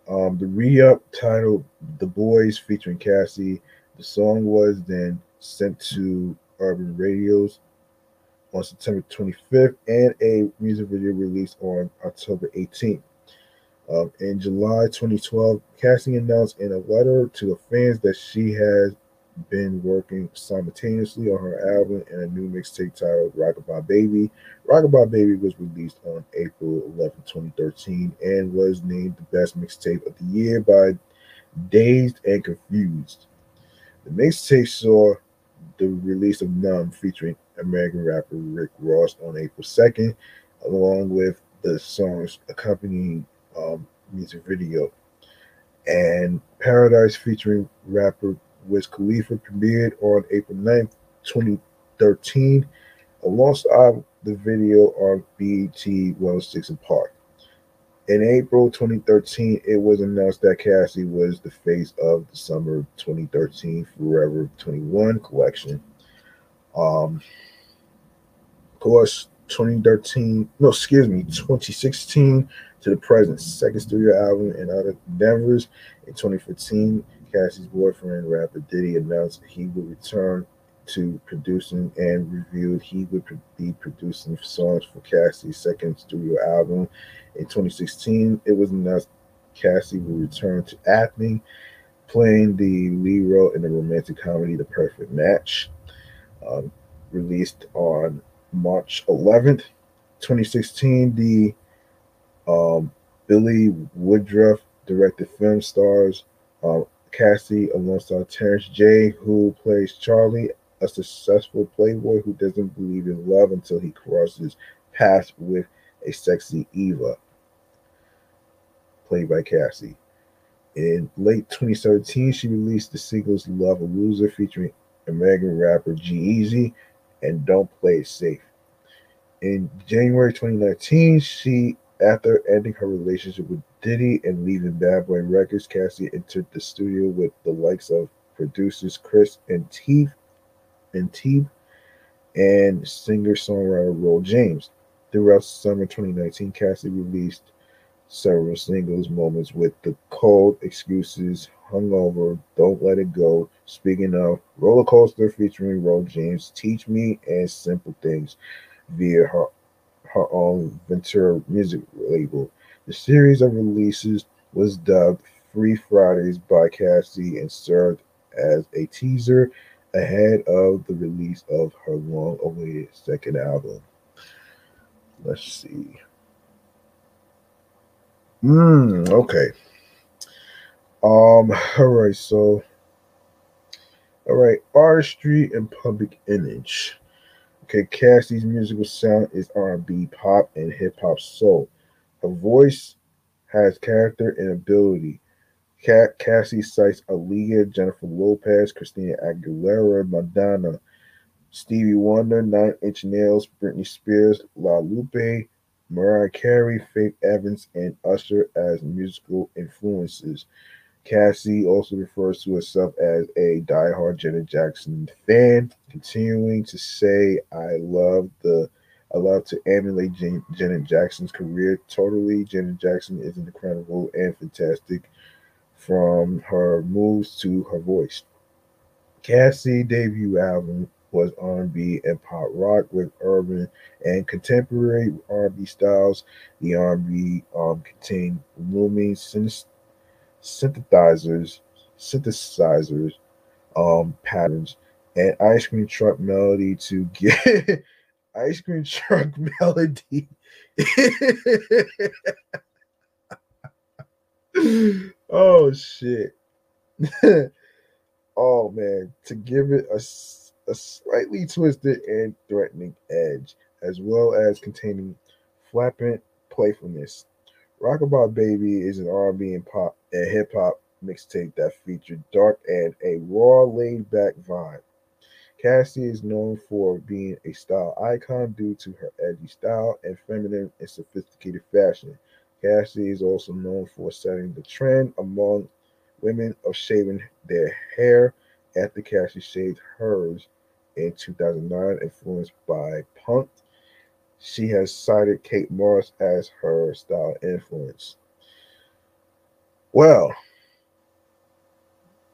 S2: Um, the re-up titled "The Boys" featuring Cassie. The song was then sent to urban radios on September 25th, and a music video released on October 18th. Um, in July 2012, Cassie announced in a letter to the fans that she has been working simultaneously on her album and a new mixtape titled Rockabye Baby. Rockabye Baby was released on April 11, 2013, and was named the best mixtape of the year by Dazed and Confused. The mixtape saw the release of Numb featuring American rapper Rick Ross on April 2nd, along with the song's accompanying um, music video. And Paradise featuring rapper Wiz Khalifa premiered on April 9th, 2013, alongside the video on BET 106 & Park. In April 2013, it was announced that Cassie was the face of the summer 2013 Forever 21 collection. Um, of course, 2013, no, excuse me, 2016 to the present, second studio album and other endeavors. In 2015, Cassie's boyfriend, rapper Diddy, announced he would return to producing and reviewed. he would be producing songs for Cassie's second studio album. In 2016, it was announced Cassie would return to acting, playing the lead role in the romantic comedy The Perfect Match, um, released on March 11th, 2016. The um, Billy Woodruff directed film stars um, Cassie alongside Terrence J, who plays Charlie, a successful playboy who doesn't believe in love until he crosses paths with a sexy Eva, played by Cassie. In late 2017, she released the singles Love a Loser featuring American rapper G-Eazy and Don't Play It Safe. In January 2019, she after ending her relationship with Diddy and leaving Bad Boy Records, Cassie entered the studio with the likes of producers Chris and Teeth and Teeth and singer-songwriter Ro James. Throughout summer 2019, Cassie released several singles, moments with the cold excuses, hungover, don't let it go. Speaking of roller coaster featuring Ro James, Teach Me and Simple Things via her her own Ventura music label. The series of releases was dubbed Free Fridays by Cassie and served as a teaser ahead of the release of her long awaited second album. Let's see. Hmm, okay. Um, all right, so all right, artistry and public image. Okay, Cassie's musical sound is R&B, pop, and hip hop soul. Her voice has character and ability. Cassie cites Aaliyah, Jennifer Lopez, Christina Aguilera, Madonna, Stevie Wonder, Nine Inch Nails, Britney Spears, La Lupe, Mariah Carey, Faith Evans, and Usher as musical influences. Cassie also refers to herself as a diehard Janet Jackson fan, continuing to say, "I love the, I love to emulate Jan- Janet Jackson's career. Totally, Janet Jackson is incredible and fantastic, from her moves to her voice." Cassie's debut album was R&B and pop rock with urban and contemporary R&B styles. The R&B um, contained looming synthesizers, synthesizers, um, patterns, and ice cream truck melody to get ice cream truck melody. oh shit. oh man, to give it a, a slightly twisted and threatening edge, as well as containing flappant playfulness. Rockabye Baby is an R&B and pop and hip hop mixtape that featured dark and a raw, laid back vibe. Cassie is known for being a style icon due to her edgy style and feminine and sophisticated fashion. Cassie is also known for setting the trend among women of shaving their hair after Cassie shaved hers in 2009, influenced by punk she has cited Kate Moss as her style influence. Well,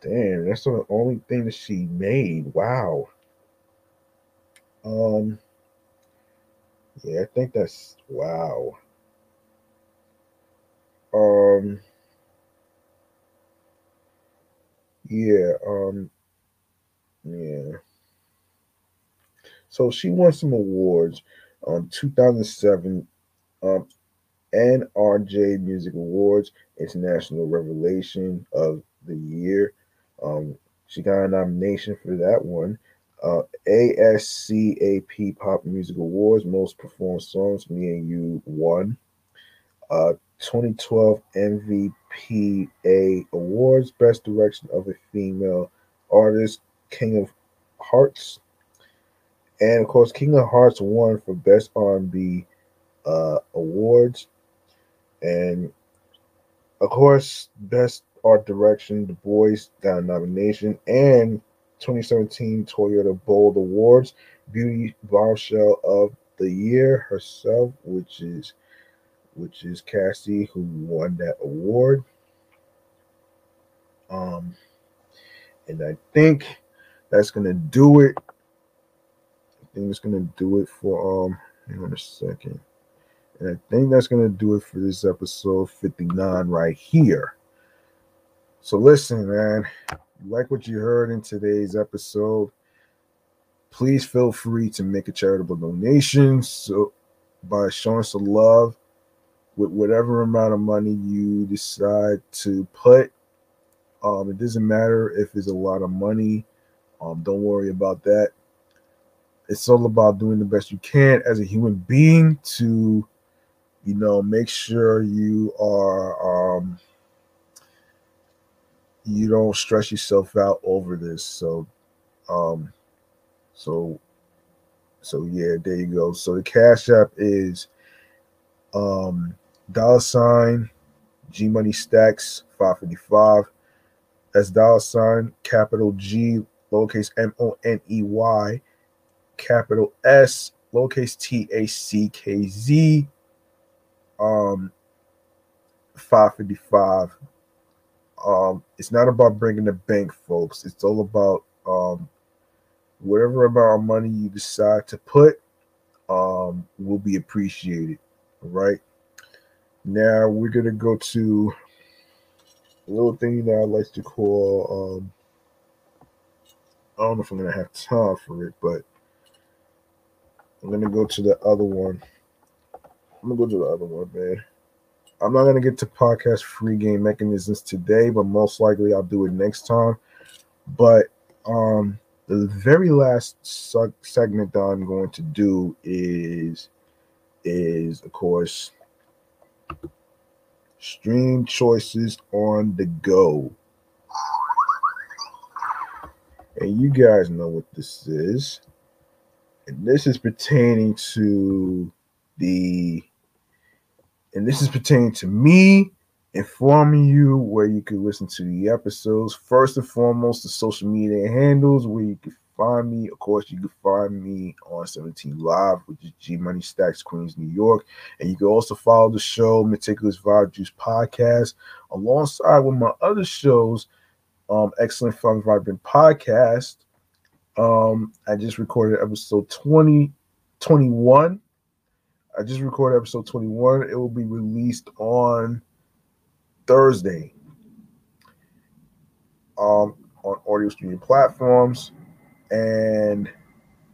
S2: damn, that's the only thing that she made. Wow. Um, yeah, I think that's wow. Um, yeah, um, yeah. So she won some awards. Um, 2007 um, NRJ Music Awards, International Revelation of the Year. Um, she got a nomination for that one. Uh, ASCAP Pop Music Awards, Most Performed Songs, Me and You won. Uh, 2012 MVPA Awards, Best Direction of a Female Artist, King of Hearts. And of course, King of Hearts won for Best R&B uh, Awards. And of course, Best Art Direction, The Boys got nomination. And 2017 Toyota Bold Awards, Beauty Bombshell of the Year herself, which is which is Cassie who won that award. Um, and I think that's gonna do it. I think it's gonna do it for um. Hang on a second. And I think that's gonna do it for this episode 59 right here. So listen, man, like what you heard in today's episode, please feel free to make a charitable donation. So by showing some love with whatever amount of money you decide to put. Um, it doesn't matter if it's a lot of money. Um, don't worry about that. It's all about doing the best you can as a human being to, you know, make sure you are um, you don't stress yourself out over this. So, um, so, so yeah, there you go. So the cash app is um dollar sign G Money Stacks 555. That's dollar sign capital G lowercase M O N E Y capital S lowercase T A C K Z um 555 um, it's not about bringing the bank, folks. It's all about um, whatever amount of money you decide to put um, will be appreciated. Right. Now we're gonna go to a little thing that I like to call. Um, I don't know if I'm gonna have time for it, but I'm gonna go to the other one. I'm gonna go to the other one, man. I'm not to get to podcast free game mechanisms today, but most likely I'll do it next time. But um, the very last segment that I'm going to do is is of course stream choices on the go. And you guys know what this is. And this is pertaining to the and this is pertaining to me informing you where you can listen to the episodes. First and foremost, the social media handles where you can find me. Of course, you can find me on 17 Live, which is G Money Stacks, Queens, New York. And you can also follow the show, Meticulous Vibe Juice Podcast, alongside with my other shows, um, Excellent Fun Vibrant Podcast. Um, I just recorded episode 20, 21 I just recorded episode 21. It will be released on Thursday um, on audio streaming platforms. And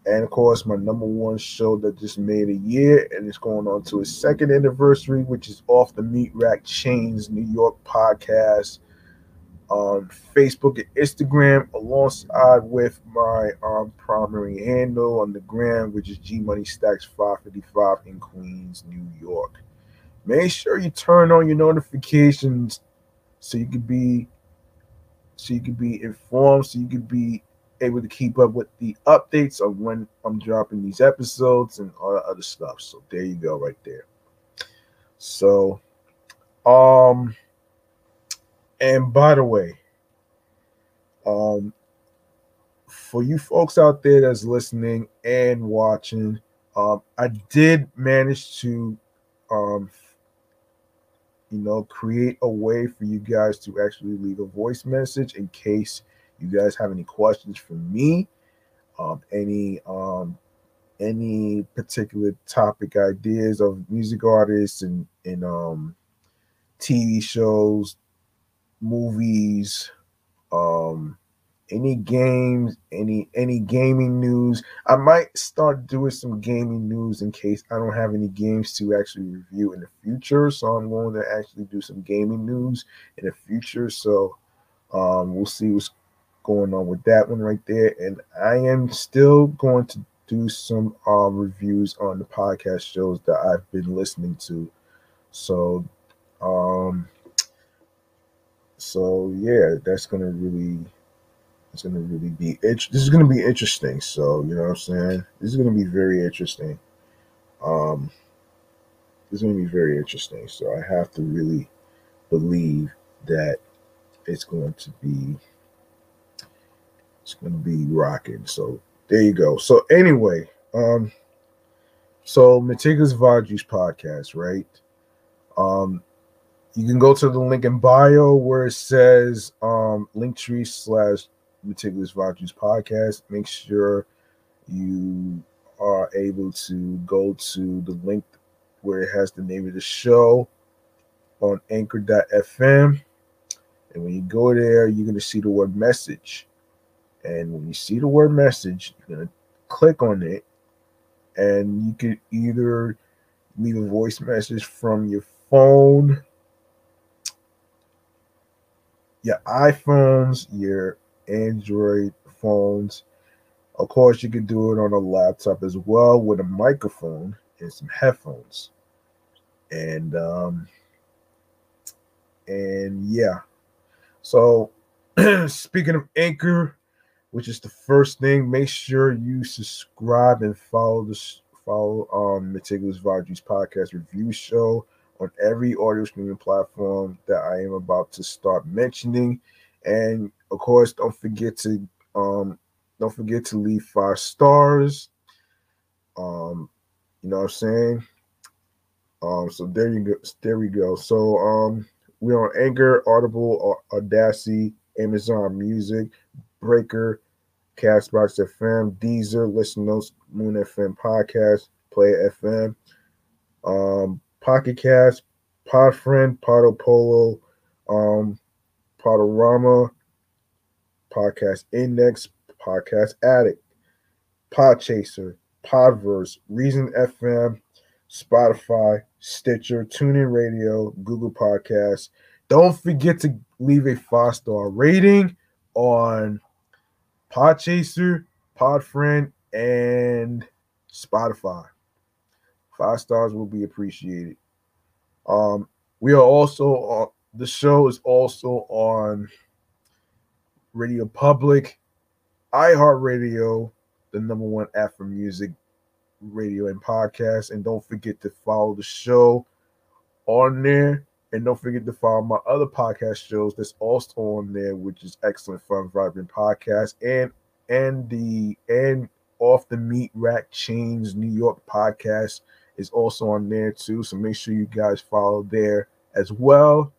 S2: and of course, my number one show that just made a year and it's going on to its second anniversary, which is Off the Meat Rack Chains New York podcast on Facebook and Instagram, alongside with my um, primary handle on the gram, which is G Money Stacks 555 in Queens, New York. Make sure you turn on your notifications so you can be so you can be informed, so you can be able to keep up with the updates of when I'm dropping these episodes and all that other stuff. So there you go, right there. So, um, and by the way, um, for you folks out there that's listening and watching, um, I did manage to um, you know, create a way for you guys to actually leave a voice message in case you guys have any questions for me, um, any um, any particular topic ideas of music artists and and um, TV shows, movies, um, any games, any any gaming news. I might start doing some gaming news in case I don't have any games to actually review in the future. So I'm going to actually do some gaming news in the future. So um, we'll see what's going on with that one right there. And I am still going to do some uh, reviews on the podcast shows that I've been listening to. So um so yeah, that's gonna really it's gonna really be it. This is gonna be interesting. So you know what I'm saying. This is gonna be very interesting. Um, this is gonna be very interesting. So I have to really believe that it's going to be it's to be rocking. So there you go. So anyway, um, so Meticulous Vibe Juice podcast, right? Um, you can go to the link in bio where it says um linktree slash meticulous Vibe Juice podcast. Make sure you are able to go to the link where it has the name of the show on anchor.fm. And when you go there, you're going to see the word message. And when you see the word message, you're going to click on it. And you can either leave a voice message from your phone, your iPhones, your Android phones. Of course, you can do it on a laptop as well with a microphone and some headphones. And um and yeah. So speaking of Anchor, which is the first thing, make sure you subscribe and follow this follow um Meticulous Vibe Juice podcast review show on every audio streaming platform that I am about to start mentioning. And of course, don't forget to um don't forget to leave five stars. Um, you know what I'm saying? Um, so there you go. There we go. So um we're on Anchor, Audible, Audacity, Amazon Music, Breaker, Castbox FM, Deezer, Listen Notes, Moon FM Podcast, Play FM, um, Pocket Cast, Podfriend, Podopolo, um, Podurama, Podcast Index, Podcast Addict, Podchaser, Podverse, Reason FM, Spotify, Stitcher, TuneIn Radio, Google Podcasts. Don't forget to leave a five star rating on Podchaser, Podfriend, and Spotify. Five stars will be appreciated. Um, we are also on the show is also on Radio Public, iHeartRadio, the number one app for music, radio, and podcast. And don't forget to follow the show on there. And don't forget to follow my other podcast shows that's also on there, which is Excellent Fun Vibrant Podcast and and the and off the meat rack chains New York podcast is also on there too. So make sure you guys follow there as well.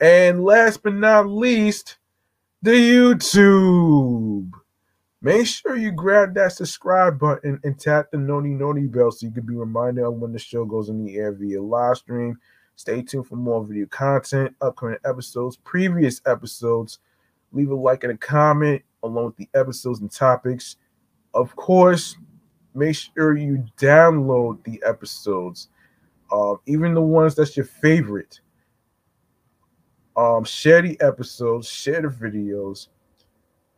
S2: And last but not least, the YouTube. Make sure you grab that subscribe button and tap the noti noti bell so you can be reminded of when the show goes in the air via live stream. Stay tuned for more video content, upcoming episodes, previous episodes. Leave a like and a comment along with the episodes and topics. Of course, make sure you download the episodes, um, even the ones that's your favorite. Um, share the episodes, share the videos,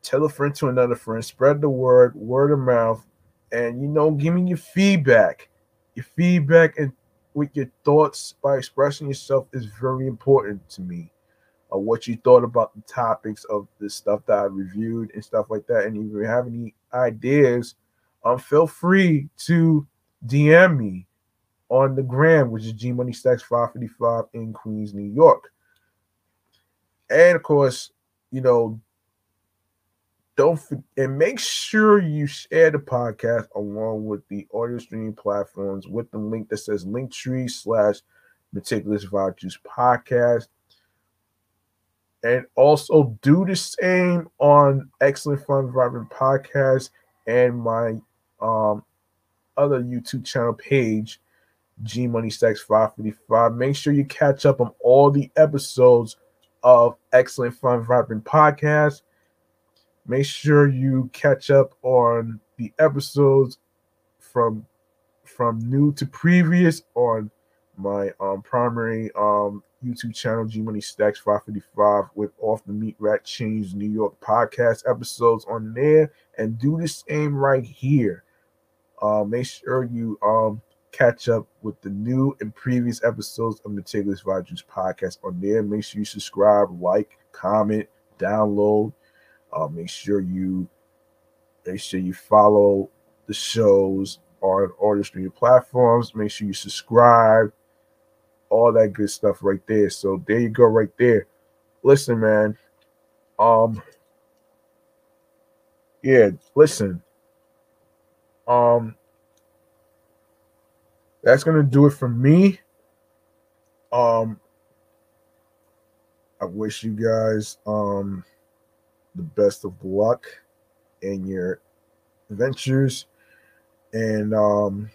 S2: tell a friend to another friend, spread the word, word of mouth, and you know, give me your feedback. Your feedback and with your thoughts by expressing yourself is very important to me. Uh, what you thought about the topics of the stuff that I reviewed and stuff like that. And if you have any ideas, um, feel free to DM me on the gram, which is G Money Stacks 555 in Queens, New York. And of course, you know, don't and make sure you share the podcast along with the audio streaming platforms with the link that says linktree slash Meticulous Vibe podcast. And also do the same on Excellent Fun Vibrant Podcast and my um, other YouTube channel page, G Money Stacks 555. Make sure you catch up on all the episodes of Excellent Fun Vibrant Podcast. Make sure you catch up on the episodes from from new to previous on my um primary um YouTube channel G Money Stacks 555 with Off the Meat Rat Change New York podcast episodes on there and do the same right here. Uh, make sure you um catch up with the new and previous episodes of Meticulous Juice podcast on there. Make sure you subscribe, like, comment, download. Uh, make sure you make sure you follow the shows on all the streaming platforms. Make sure you subscribe, all that good stuff right there. So there you go, right there. Listen, man. Um, yeah, listen. Um, that's gonna do it for me. Um, I wish you guys um the best of luck in your ventures. And um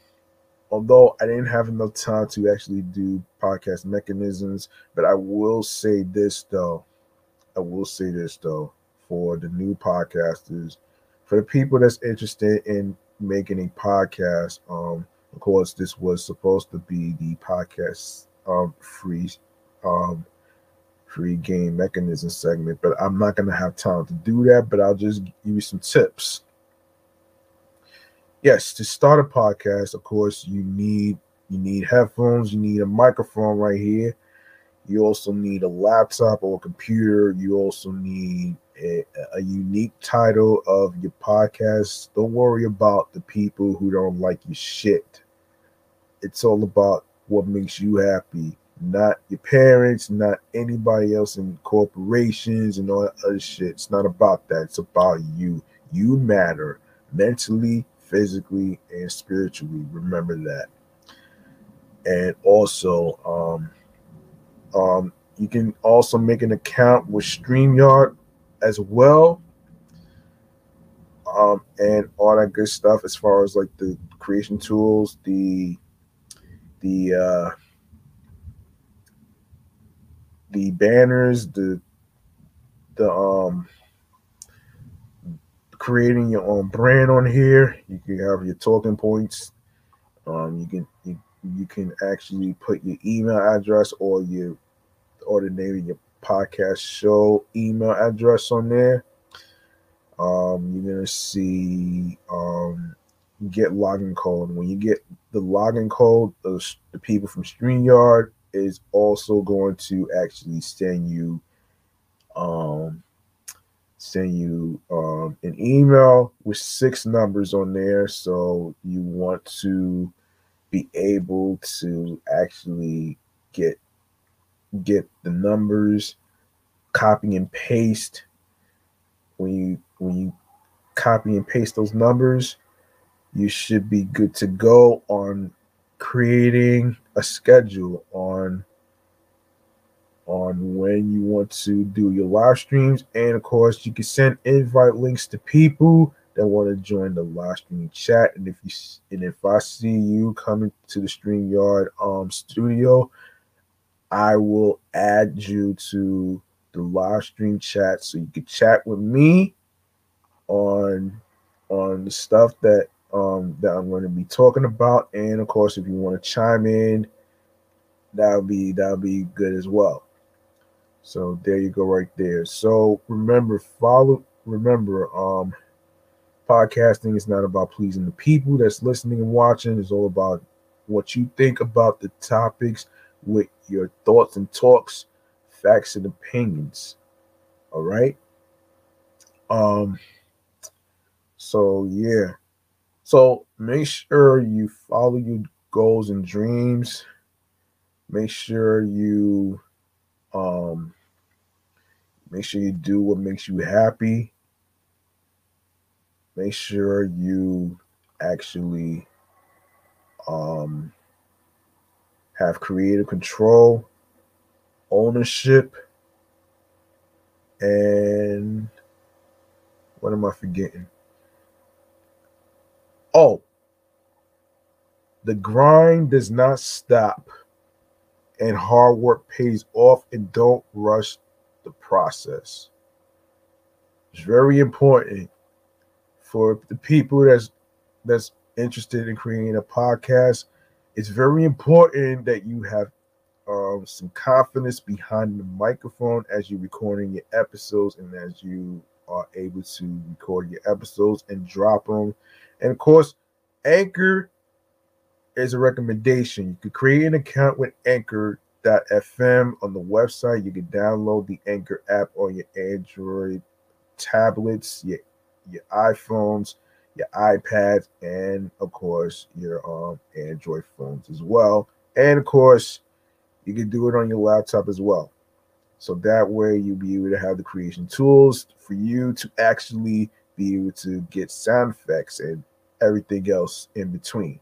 S2: although I didn't have enough time to actually do podcast mechanisms, but I will say this though. I will say this though for the new podcasters, for the people that's interested in making a podcast, um, of course, this was supposed to be the podcast um, free um, game mechanism segment, but I'm not going to have time to do that. But I'll just give you some tips. Yes, to start a podcast, of course, you need you need headphones, you need a microphone right here. You also need a laptop or a computer. You also need a, a, unique title of your podcast. Don't worry about the people who don't like your shit. It's all about what makes you happy, not your parents, not anybody else in corporations and all that other shit. It's not about that. It's about you. You matter mentally, physically, and spiritually. Remember that. And also, um, um, you can also make an account with StreamYard as well. Um, and all that good stuff as far as like the creation tools, the the uh the banners, the the um creating your own brand on here. You can have your talking points. Um, you can you, you can actually put your email address or your or the name of your podcast show email address on there. Um, you're gonna see um, get login code. When you get the login code, the, the people from StreamYard is also going to actually send you um send you um an email with six numbers on there. So you want to be able to actually get get the numbers copy and paste. When you when you copy and paste those numbers you should be good to go on creating a schedule on on when you want to do your live streams. And of course you can send invite links to people that want to join the live stream chat. And if you and if i see you coming to the StreamYard um studio i will add you to the live stream chat so you can chat with me on on the stuff that um, that I'm going to be talking about. And of course, if you want to chime in, that'll be that'll be good as well. So there you go, right there. So remember, follow. Remember, um, podcasting is not about pleasing the people that's listening and watching. It's all about what you think about the topics with your thoughts and talks, facts and opinions. All right. Um. So yeah. So make sure you follow your goals and dreams. Make sure you um make sure you do what makes you happy. Make sure you actually um have creative control, ownership, and what am I forgetting? Oh, the grind does not stop and hard work pays off and don't rush the process. It's very important for the people that's that's interested in creating a podcast. It's very important that you have um, some confidence behind the microphone as you're recording your episodes and as you are able to record your episodes and drop them. And of course, Anchor is a recommendation. You can create an account with Anchor.fm on the website. You can download the Anchor app on your Android tablets, your your iPhones, your iPads, and of course your um Android phones as well. And of course, you can do it on your laptop as well. So that way you'll be able to have the creation tools for you to actually be able to get sound effects and everything else in between.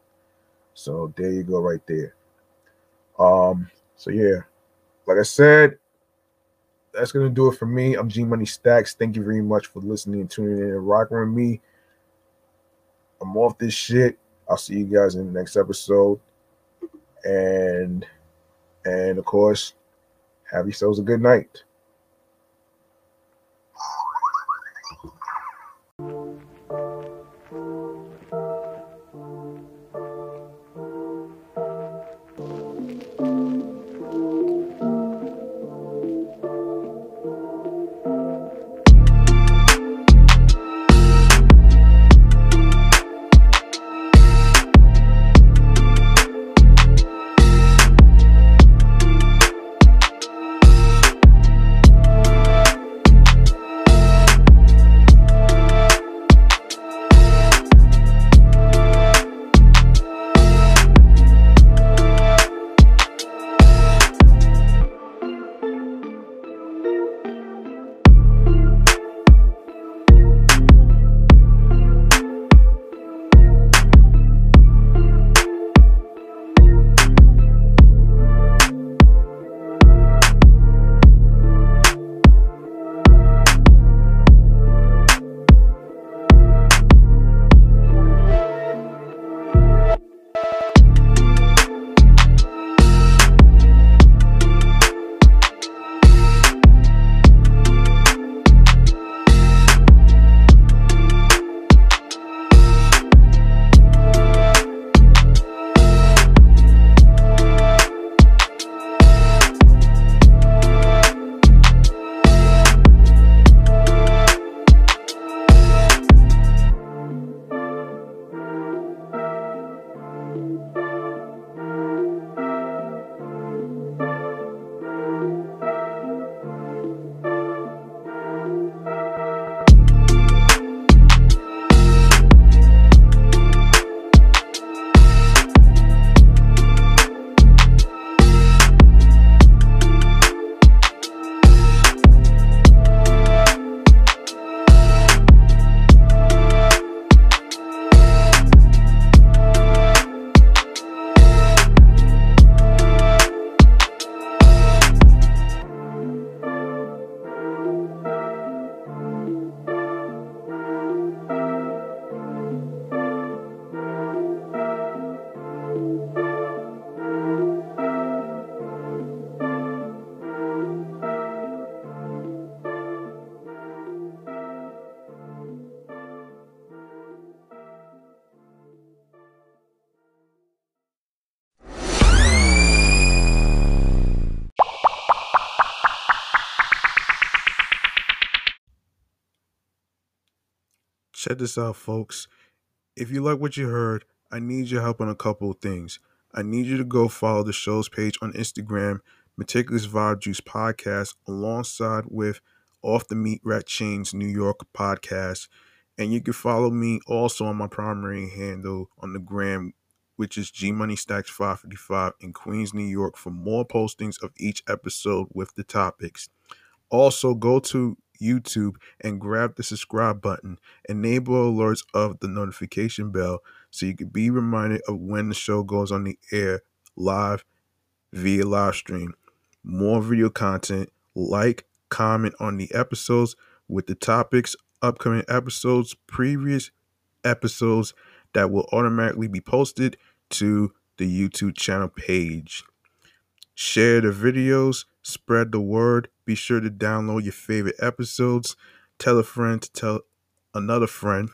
S2: So there you go, right there. Um, so yeah, like I said, that's gonna do it for me. I'm G Money Stacks. Thank you very much for listening and tuning in and rocking with me. I'm off this shit. I'll see you guys in the next episode. And and of course, have yourselves a good night.
S1: Check this out, folks. If you like what you heard, I need your help on a couple of things. I need you to go follow the show's page on Instagram, Meticulous Vibe Juice Podcast, alongside with Off the Meat Rat Chains New York podcast. And you can follow me also on my primary handle on the gram, which is G Money Stacks 555 in Queens, New York, for more postings of each episode with the topics. Also, go to YouTube and grab the subscribe button. Enable alerts of the notification bell so you can be reminded of when the show goes on the air live via live stream. More video content, like, comment on the episodes with the topics, upcoming episodes, previous episodes that will automatically be posted to the YouTube channel page. Share the videos, spread the word. Be sure to download your favorite episodes. Tell a friend to tell another friend.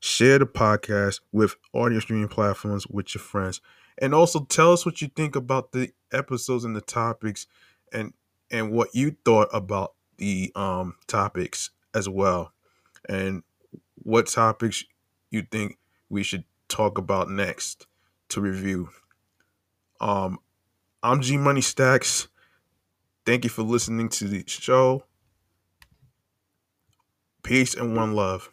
S1: Share the podcast with audio streaming platforms with your friends. And also tell us what you think about the episodes and the topics and and what you thought about the um topics as well. And what topics you think we should talk about next to review. Um I'm G Money Stacks. Thank you for listening to the show. Peace and one love.